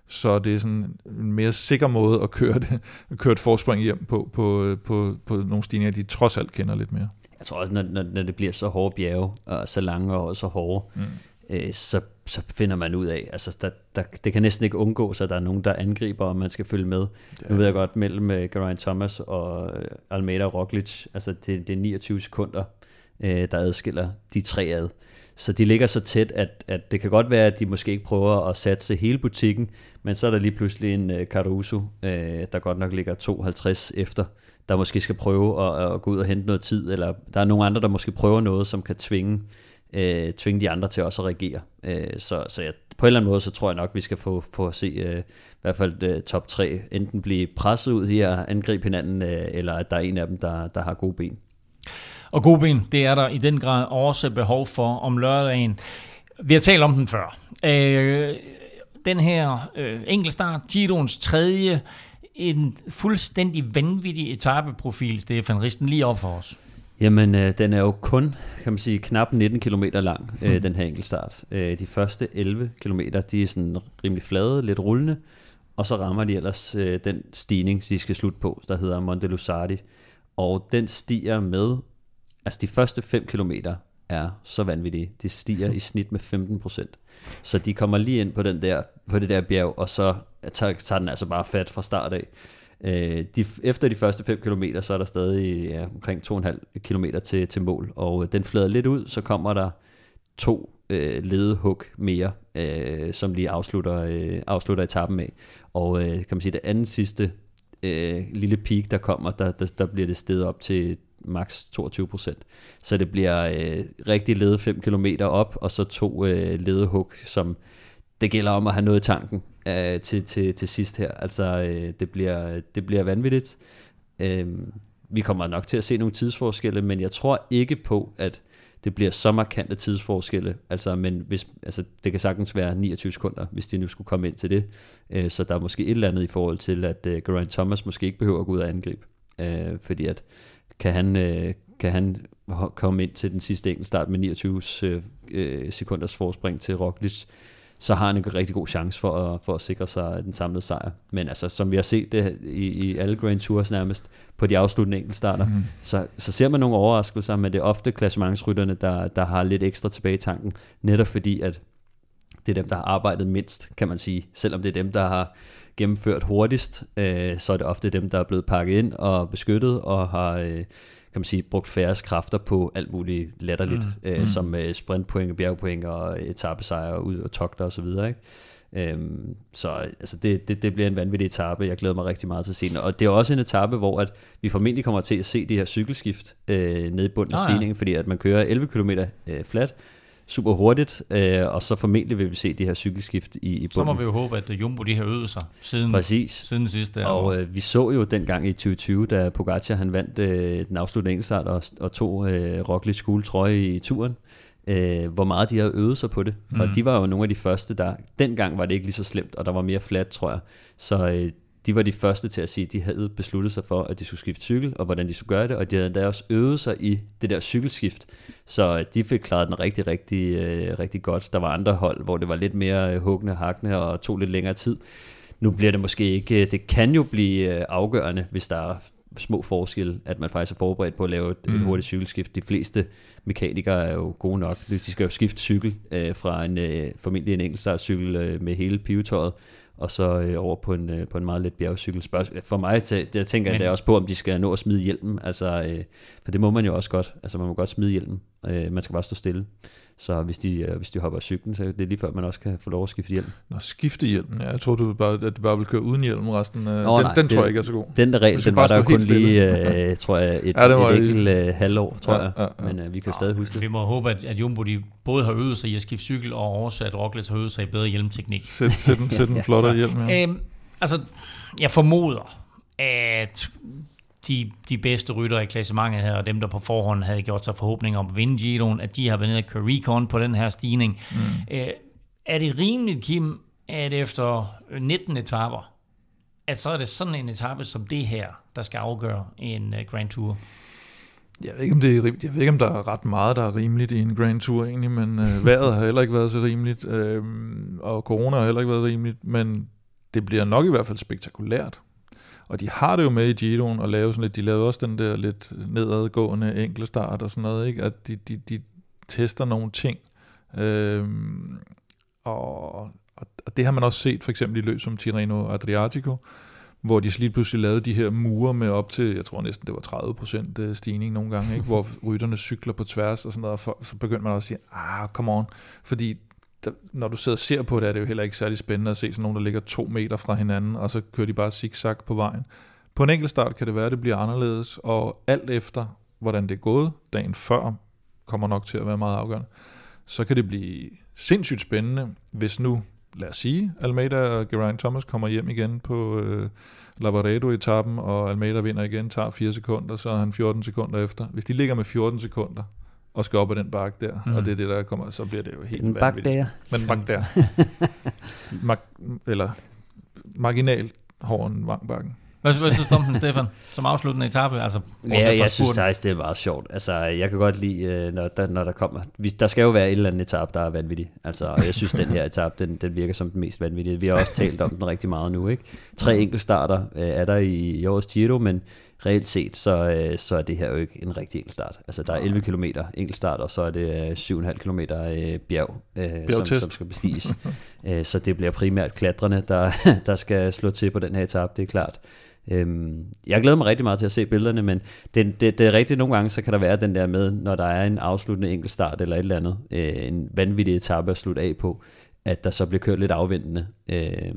så det er sådan en mere sikker måde at køre, det, at køre et forspring hjem på, på, på, på nogle stigninger, de trods alt kender lidt mere. Jeg tror også, når, når, når det bliver så hårde bjerge, og så lange og så hårde, mm. øh, så, så finder man ud af, altså der, der, det kan næsten ikke undgå, så der er nogen, der angriber, og man skal følge med. Ja. Nu ved jeg godt, mellem uh, Geraint Thomas og uh, Almeida Roglic, altså det, det er 29 sekunder, uh, der adskiller de tre ad. Så de ligger så tæt, at, at det kan godt være, at de måske ikke prøver at satse hele butikken, men så er der lige pludselig en øh, uh, Caruso, øh, der godt nok ligger 52 efter, der måske skal prøve at, at gå ud og hente noget tid, eller der er nogle andre, der måske prøver noget, som kan tvinge, øh, tvinge de andre til også at reagere. Øh, så så jeg, på en eller anden måde, så tror jeg nok, vi skal få, få at se øh, i hvert fald øh, top 3 enten blive presset ud her og angribe hinanden, øh, eller at der er en af dem, der, der har gode ben. Og gode ben, det er der i den grad også behov for om lørdagen. Vi har talt om den før. Øh, den her øh, enkeltstart, Giroens tredje, en fuldstændig vanvittig etapeprofil, Stefan Risten, lige op for os. Jamen, øh, den er jo kun, kan man sige, knap 19 km lang, øh, hmm. den her enkeltstart. Øh, de første 11 km, de er sådan rimelig flade, lidt rullende, og så rammer de ellers øh, den stigning, de skal slutte på, der hedder Monte Lusardi. Og den stiger med Altså de første 5 km, er så vanvittige. De stiger i snit med 15%. Så de kommer lige ind på, den der, på det der bjerg, og så tager, tager den altså bare fat fra start af. Øh, de, efter de første 5 km, så er der stadig ja, omkring 2,5 km til, til mål, og øh, den flader lidt ud, så kommer der to øh, ledehug mere, øh, som lige afslutter, øh, afslutter etappen med. Og øh, kan man sige, det andet sidste øh, lille peak, der kommer, der, der, der bliver det steget op til maks 22% Så det bliver øh, rigtig lede 5 km op, og så to øh, ledehug, som det gælder om at have noget i tanken øh, til, til, til sidst her. Altså, øh, det, bliver, det bliver vanvittigt. Øh, vi kommer nok til at se nogle tidsforskelle, men jeg tror ikke på, at det bliver så markante tidsforskelle. Altså, men hvis, altså, det kan sagtens være 29 sekunder, hvis de nu skulle komme ind til det. Øh, så der er måske et eller andet i forhold til, at øh, Geraint Thomas måske ikke behøver at gå ud og angribe. Øh, fordi at kan han, øh, kan han komme ind til den sidste enkeltstart med 29 øh, øh, sekunders forspring til Roglic, så har han en rigtig god chance for at, for at sikre sig den samlede sejr. Men altså, som vi har set det i, i alle Grand Tours nærmest, på de afsluttende enkeltstarter, mm. så, så ser man nogle overraskelser, men det er ofte klassementsrytterne, der, der har lidt ekstra tilbage i tanken, netop fordi, at det er dem, der har arbejdet mindst, kan man sige. Selvom det er dem, der har gennemført hurtigst, øh, så er det ofte dem, der er blevet pakket ind og beskyttet og har øh, kan man sige, brugt færre kræfter på alt muligt latterligt, mm. Øh, mm. som øh, sprintpoint, bjergpoint og etappesejre ud og togter og så videre. Ikke? Øhm, så altså det, det, det bliver en vanvittig etape. Jeg glæder mig rigtig meget til at se den. Og det er også en etape, hvor at vi formentlig kommer til at se de her cykelskift øh, nede i bunden af stigningen, ja. fordi at man kører 11 km øh, flat, super hurtigt, øh, og så formentlig vil vi se de her cykelskift i, i bunden. Så må vi jo håbe, at Jumbo de har øvet sig siden, Præcis. siden sidste Og øh, vi så jo dengang i 2020, da Pogacar han vandt øh, den afsluttende enkeltstart og, og tog øh, Roglic gule trøje i, i turen, øh, hvor meget de har øvet sig på det. Mm. Og de var jo nogle af de første, der... Dengang var det ikke lige så slemt, og der var mere flat, tror jeg. Så øh, de var de første til at sige, at de havde besluttet sig for, at de skulle skifte cykel, og hvordan de skulle gøre det, og de havde da også øvet sig i det der cykelskift, så de fik klaret den rigtig, rigtig, øh, rigtig godt. Der var andre hold, hvor det var lidt mere øh, huggende og hakkende, og tog lidt længere tid. Nu bliver det måske ikke, det kan jo blive øh, afgørende, hvis der er små forskelle, at man faktisk er forberedt på at lave et, mm. et hurtigt cykelskift. De fleste mekanikere er jo gode nok. De skal jo skifte cykel øh, fra en øh, formentlig en enkeltstartscykel øh, med hele pivetøjet, og så øh, over på en, øh, på en meget let bjergcykel. For mig, til, jeg tænker Men, jeg også på, om de skal nå at smide hjelmen, altså, øh, for det må man jo også godt, altså man må godt smide hjelmen, øh, man skal bare stå stille. Så hvis de, øh, hvis de hopper af cyklen, så er det lige før, man også kan få lov at skifte hjelm. Nå, skifte hjelmen. Ja, jeg tror, du bare, at du bare vil køre uden hjelm resten. Nå, den, nej, den det, tror jeg ikke er så god. Den der regel, den var der kun lige, øh, tror jeg, et, ja, et enkelt øh, halvår, tror ja, jeg. Ja, ja. Men øh, vi kan jo stadig huske det. Vi må håbe, at, at Jumbo de både har øvet sig i at skifte cykel, og også at Roglic har øvet sig i bedre hjelmteknik. Sæt, sæt, en, sæt en flottere hjelm, ja. Øhm, altså, jeg formoder, at de, de bedste ryttere i klassementet her, og dem, der på forhånd havde gjort sig forhåbninger om at vinde Giroen, at de har været nede og køre recon på den her stigning. Mm. Øh, er det rimeligt, Kim, at efter 19 etaper, at så er det sådan en etape som det her, der skal afgøre en uh, Grand Tour? Jeg ved, ikke, om det er, jeg ved ikke, om der er ret meget, der er rimeligt i en Grand Tour egentlig, men øh, vejret har heller ikke været så rimeligt, øh, og corona har heller ikke været rimeligt, men det bliver nok i hvert fald spektakulært. Og de har det jo med i Giroen at lave sådan lidt, de lavede også den der lidt nedadgående enkle start og sådan noget, ikke? at de, de, de tester nogle ting. Øhm, og, og det har man også set for eksempel i løb som Tirreno Adriatico, hvor de lige pludselig lavede de her mure med op til, jeg tror næsten det var 30% øh, stigning nogle gange, ikke? hvor rytterne cykler på tværs og sådan noget, og så begyndte man også at sige, ah, come on, fordi der, når du sidder og ser på det, er det jo heller ikke særlig spændende at se sådan nogen, der ligger to meter fra hinanden, og så kører de bare zigzag på vejen. På en enkelt start kan det være, at det bliver anderledes, og alt efter, hvordan det er gået dagen før, kommer nok til at være meget afgørende, så kan det blive sindssygt spændende, hvis nu, lad os sige, Almeida og Geraint Thomas kommer hjem igen på øh, Lavaredo-etappen, og Almeida vinder igen, tager 4 sekunder, så er han 14 sekunder efter. Hvis de ligger med 14 sekunder, og skal op ad den bakke der, mm. og det er det, der kommer, så bliver det jo helt en bakke der. Men bakke der. Mag- eller marginalt hårdere end vangbakken. Hvad, hvad synes du om den, Stefan, som afsluttende etape? Altså, ja, jeg synes faktisk, det er meget sjovt. Altså, jeg kan godt lide, øh, når der, når der kommer... Der skal jo være et eller andet etape, der er vanvittig. Altså, jeg synes, den her etape, den, den virker som den mest vanvittige. Vi har også talt om den rigtig meget nu, ikke? Tre enkeltstarter øh, er der i, i årets Giro, men reelt set, så, øh, så er det her jo ikke en rigtig enkeltstart. Altså, der er 11 km enkeltstart, og så er det øh, 7,5 km øh, bjerg, øh, som, som skal bestiges. øh, så det bliver primært klatrerne, der, der skal slå til på den her etape, det er klart. Øhm, jeg glæder mig rigtig meget til at se billederne, men det, det, det er rigtigt, nogle gange så kan der være den der med, når der er en afsluttende enkeltstart eller et eller andet, øh, en vanvittig etape at slutte af på, at der så bliver kørt lidt afvendende øh,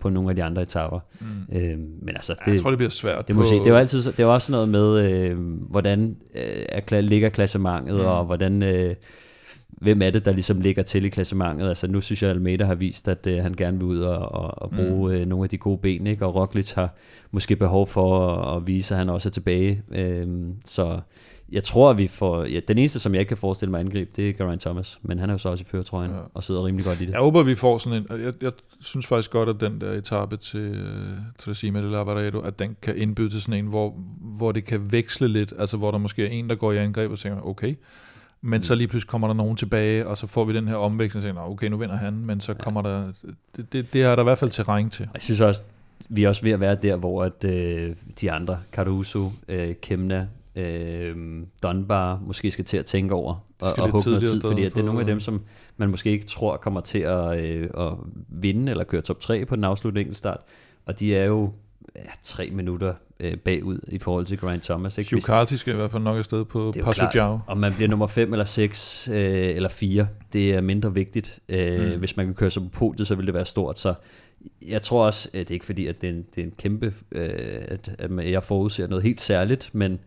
på nogle af de andre etaper. Mm. Øh, men altså, det, jeg tror, det bliver svært. det, må på, sige, det er jo altid, det er også noget med, øh, hvordan øh, er, ligger klassementet, mm. og hvordan, øh, hvem er det, der ligesom ligger til i klassementet. Altså nu synes jeg, at Almeida har vist, at øh, han gerne vil ud og, og, og bruge mm. øh, nogle af de gode ben, ikke? og Roglic har måske behov for at, at vise, at han også er tilbage. Øh, så jeg tror, at vi får... Ja, den eneste, som jeg ikke kan forestille mig at angribe, det er Geraint Thomas, men han er jo så også i føretrøjen ja. og sidder rimelig godt i det. Jeg håber, vi får sådan en... Jeg, jeg synes faktisk godt, at den der etape til uh, Tracima de Lavaredo, at den kan indbyde til sådan en, hvor, hvor det kan veksle lidt, altså hvor der måske er en, der går i angreb og tænker, okay, men mm. så lige pludselig kommer der nogen tilbage, og så får vi den her omvækst, og tænker, "Nå, okay, nu vinder han, men så kommer der... Det, det, det er der i hvert fald terræn til. Jeg synes også, vi er også ved at være der, hvor at, øh, de andre, Caruso, øh, Kemna, øh, Dunbar, måske skal til at tænke over og, og hugge noget tid, fordi at det er nogle af dem, som man måske ikke tror kommer til at, øh, at vinde eller køre top 3 på den afsluttende enkeltstart, og de er jo ja, tre minutter øh, bagud i forhold til Grant Thomas. Ikke? Carty skal i hvert fald nok afsted på klart, Giao. om man bliver nummer 5 eller 6 øh, eller 4, det er mindre vigtigt. Øh, mm. Hvis man kan køre sig på podiet, så vil det være stort. Så jeg tror også, at det er ikke fordi, at det er en, det er en kæmpe, øh, at, at jeg forudser noget helt særligt, men,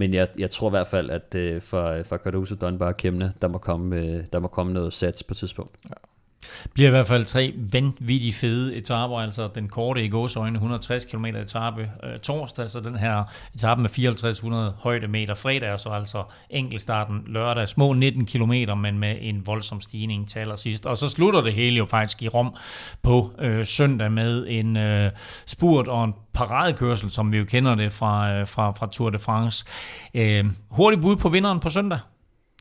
men jeg, jeg tror i hvert fald, at øh, for, øh, for Cardoso, Dunbar og Kemne, der må, komme, øh, der må komme noget sats på et tidspunkt bliver i hvert fald tre vanvittigt fede etaper, altså den korte i gåsøjne 160 km etape øh, torsdag, så den her etape med 5400 højdemeter fredag, og så altså enkeltstarten lørdag, små 19 km, men med en voldsom stigning til allersidst. Og så slutter det hele jo faktisk i Rom på øh, søndag med en øh, spurt og en paradekørsel, som vi jo kender det fra, øh, fra, fra Tour de France. Øh, hurtigt bud på vinderen på søndag.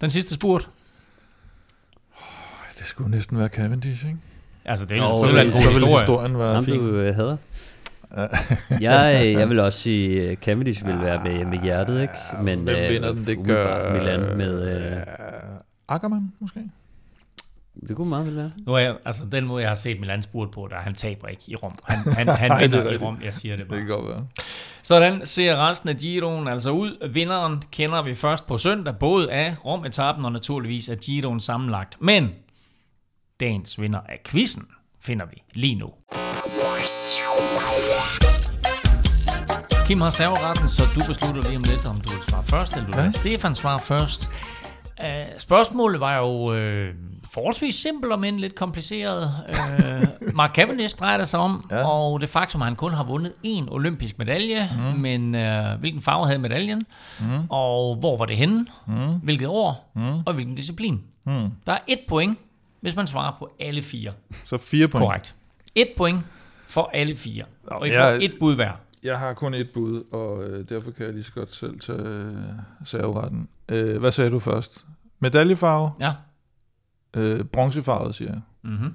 Den sidste spurt. Det skulle næsten være Cavendish, ikke? Altså, det er Jo, Så så vil, en god så vil historie. historien være Ham fin. du øh, hader? jeg, øh, jeg vil også sige, at Cavendish vil være med, med hjertet, ikke? Men Hvem øh, vinder den? Det gør... Milan med... Øh, Ackermann, måske? det kunne meget vel være. Nu er jeg, altså den måde, jeg har set Milan spurt på, der han taber ikke i Rom. Han, han, han Nej, det er vinder i. Rom, jeg siger det Det bare. kan godt være. Sådan ser resten af Giroen altså ud. Vinderen kender vi først på søndag, både af Rom-etappen og naturligvis af Giroen sammenlagt. Men dagens vinder af quizzen finder vi lige nu. Kim har serveretten, så du beslutter lige om lidt, om du vil svare først, eller du vil Ja. Stefan svare først. Uh, spørgsmålet var jo øh, forholdsvis simpelt, men lidt kompliceret. Uh, Mark Cavendish drejer det sig om, Ja. og det faktum, at han kun har vundet én olympisk medalje, mm. men uh, hvilken farve havde medaljen, mm. og hvor var det henne, mm. hvilket år, mm. og hvilken disciplin. Mm. Der er et point, hvis man svarer på alle fire. Så fire point. Korrekt. Et point for alle fire. Og I får jeg- et bud hver. Jeg har kun et bud, og øh, derfor kan jeg lige så godt selv tage øh, serveretten. Øh, hvad sagde du først? Medaljefarve? Ja. Øh, bronzefarvet, siger jeg. Mm-hmm.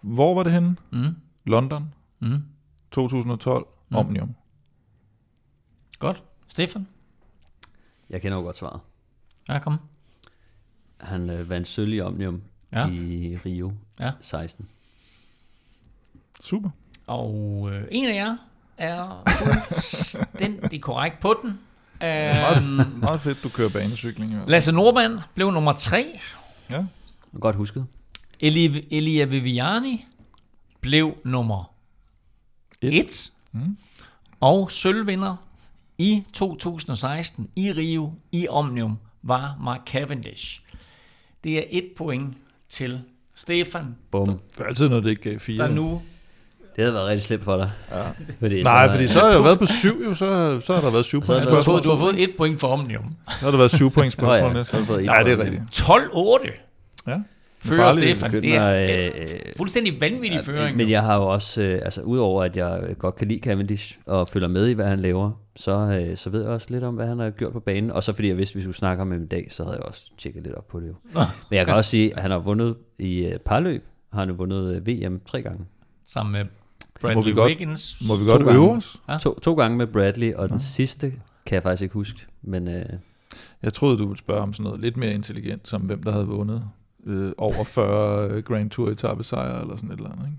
Hvor var det henne? Mm. London, Mm. 2012, mm. Omnium. Godt. Stefan? Jeg kender jo godt svaret. Ja, kom. Han øh, vandt sølv i Omnium Ja. i Rio Ja. ja. 16. Super. Og øh, en af jer er fuldstændig korrekt på den. Meget, Øhm, meget fedt, du kører banecykling. i. Lasse Nordmand blev nummer 3. Ja. Godt husket. Eli, Elia Viviani blev nummer Et. 1. Mm. Og sølvvinder i 2016 i Rio i Omnium var Mark Cavendish. Det er et point til Stefan, Bum. Det er altid noget, det ikke gav fire. der nu Det havde været rigtig slemt for dig. Ja. Fordi Nej, fordi så har jeg jo været på syv, jo, så, så har der været syv Så har point der du har, spørgsmål. fået, du har fået et point for Omnium. Så har der været syv point spørgsmål Nå ja, Nej, det er rigtigt. 12-8 Ja. Fører. Stefan. Det er mig, øh, øh, fuldstændig vanvittig føring. Men jeg har jo også, øh, altså udover at jeg godt kan lide Cavendish og følger med i, hvad han laver, så, øh, så ved jeg også lidt om, hvad han har gjort på banen. Og så fordi jeg vidste, at vi skulle snakke om ham i dag, så havde jeg også tjekket lidt op på det jo. Men jeg kan også sige, at han har vundet i øh, parløb, har han vundet øh, VM tre gange. Sammen med Bradley Må vi godt- Wiggins. Må vi godt To gange. øve os? Ja. To, to gange med Bradley, og den sidste kan jeg faktisk ikke huske. Men øh, Jeg troede, du ville spørge om sådan noget lidt mere intelligent, som hvem der havde vundet øh, over 40 øh, Grand Tour etape sejre eller sådan et eller andet. Ikke?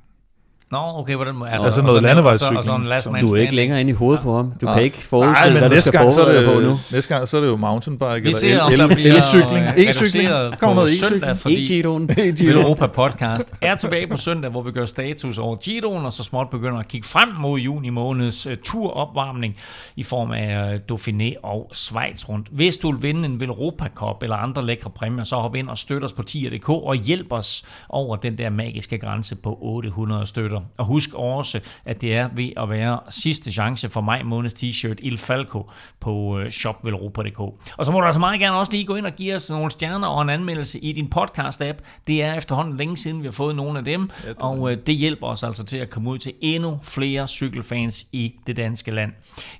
Nå, okay, hvordan må Altså og noget så- landevejscykling, Og så, en last du er ikke længere inde i hovedet på ham. Du Nej. kan ikke forudse, Nej, men hvad du skal gang, så forberede er dig på nu. det, næste gang så er det jo mountainbike Vi eller der el, bliver elcykling. øh, E-cykling. reduceret Kommer på noget søndag, e-cykling. E-Giroen. Vil Europa podcast er tilbage på søndag, hvor vi gør status over Giroen, og så småt begynder at kigge frem mod juni måneds uh, turopvarmning i form af uh, Dauphiné og Schweiz rundt. Hvis du vil vinde en Europa Cup eller andre lækre præmier, så hop ind og støt os på 10.dk og hjælp os over den der magiske grænse på 800 støtter. Og husk også, at det er ved at være sidste chance for maj måneds t-shirt Il Falco på uh, shopvelropa.dk. Og så må du altså meget gerne også lige gå ind og give os nogle stjerner og en anmeldelse i din podcast-app. Det er efterhånden længe siden, vi har fået nogle af dem, ja, og uh, det hjælper os altså til at komme ud til endnu flere cykelfans i det danske land.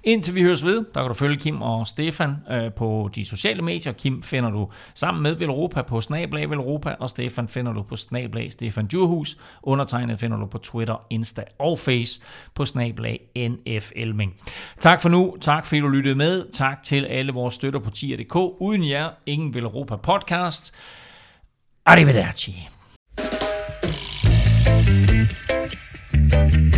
Indtil vi høres ved, der kan du følge Kim og Stefan uh, på de sociale medier. Kim finder du sammen med Velropa på Snablag Velropa, og Stefan finder du på Snablag Stefan Djurhus. Undertegnet finder du på Twitter, Twitter, Insta og Face på snablag NFLming. Tak for nu. Tak fordi du lyttede med. Tak til alle vores støtter på tier.dk. Uden jer, ingen vil Europa podcast. Arrivederci. thank you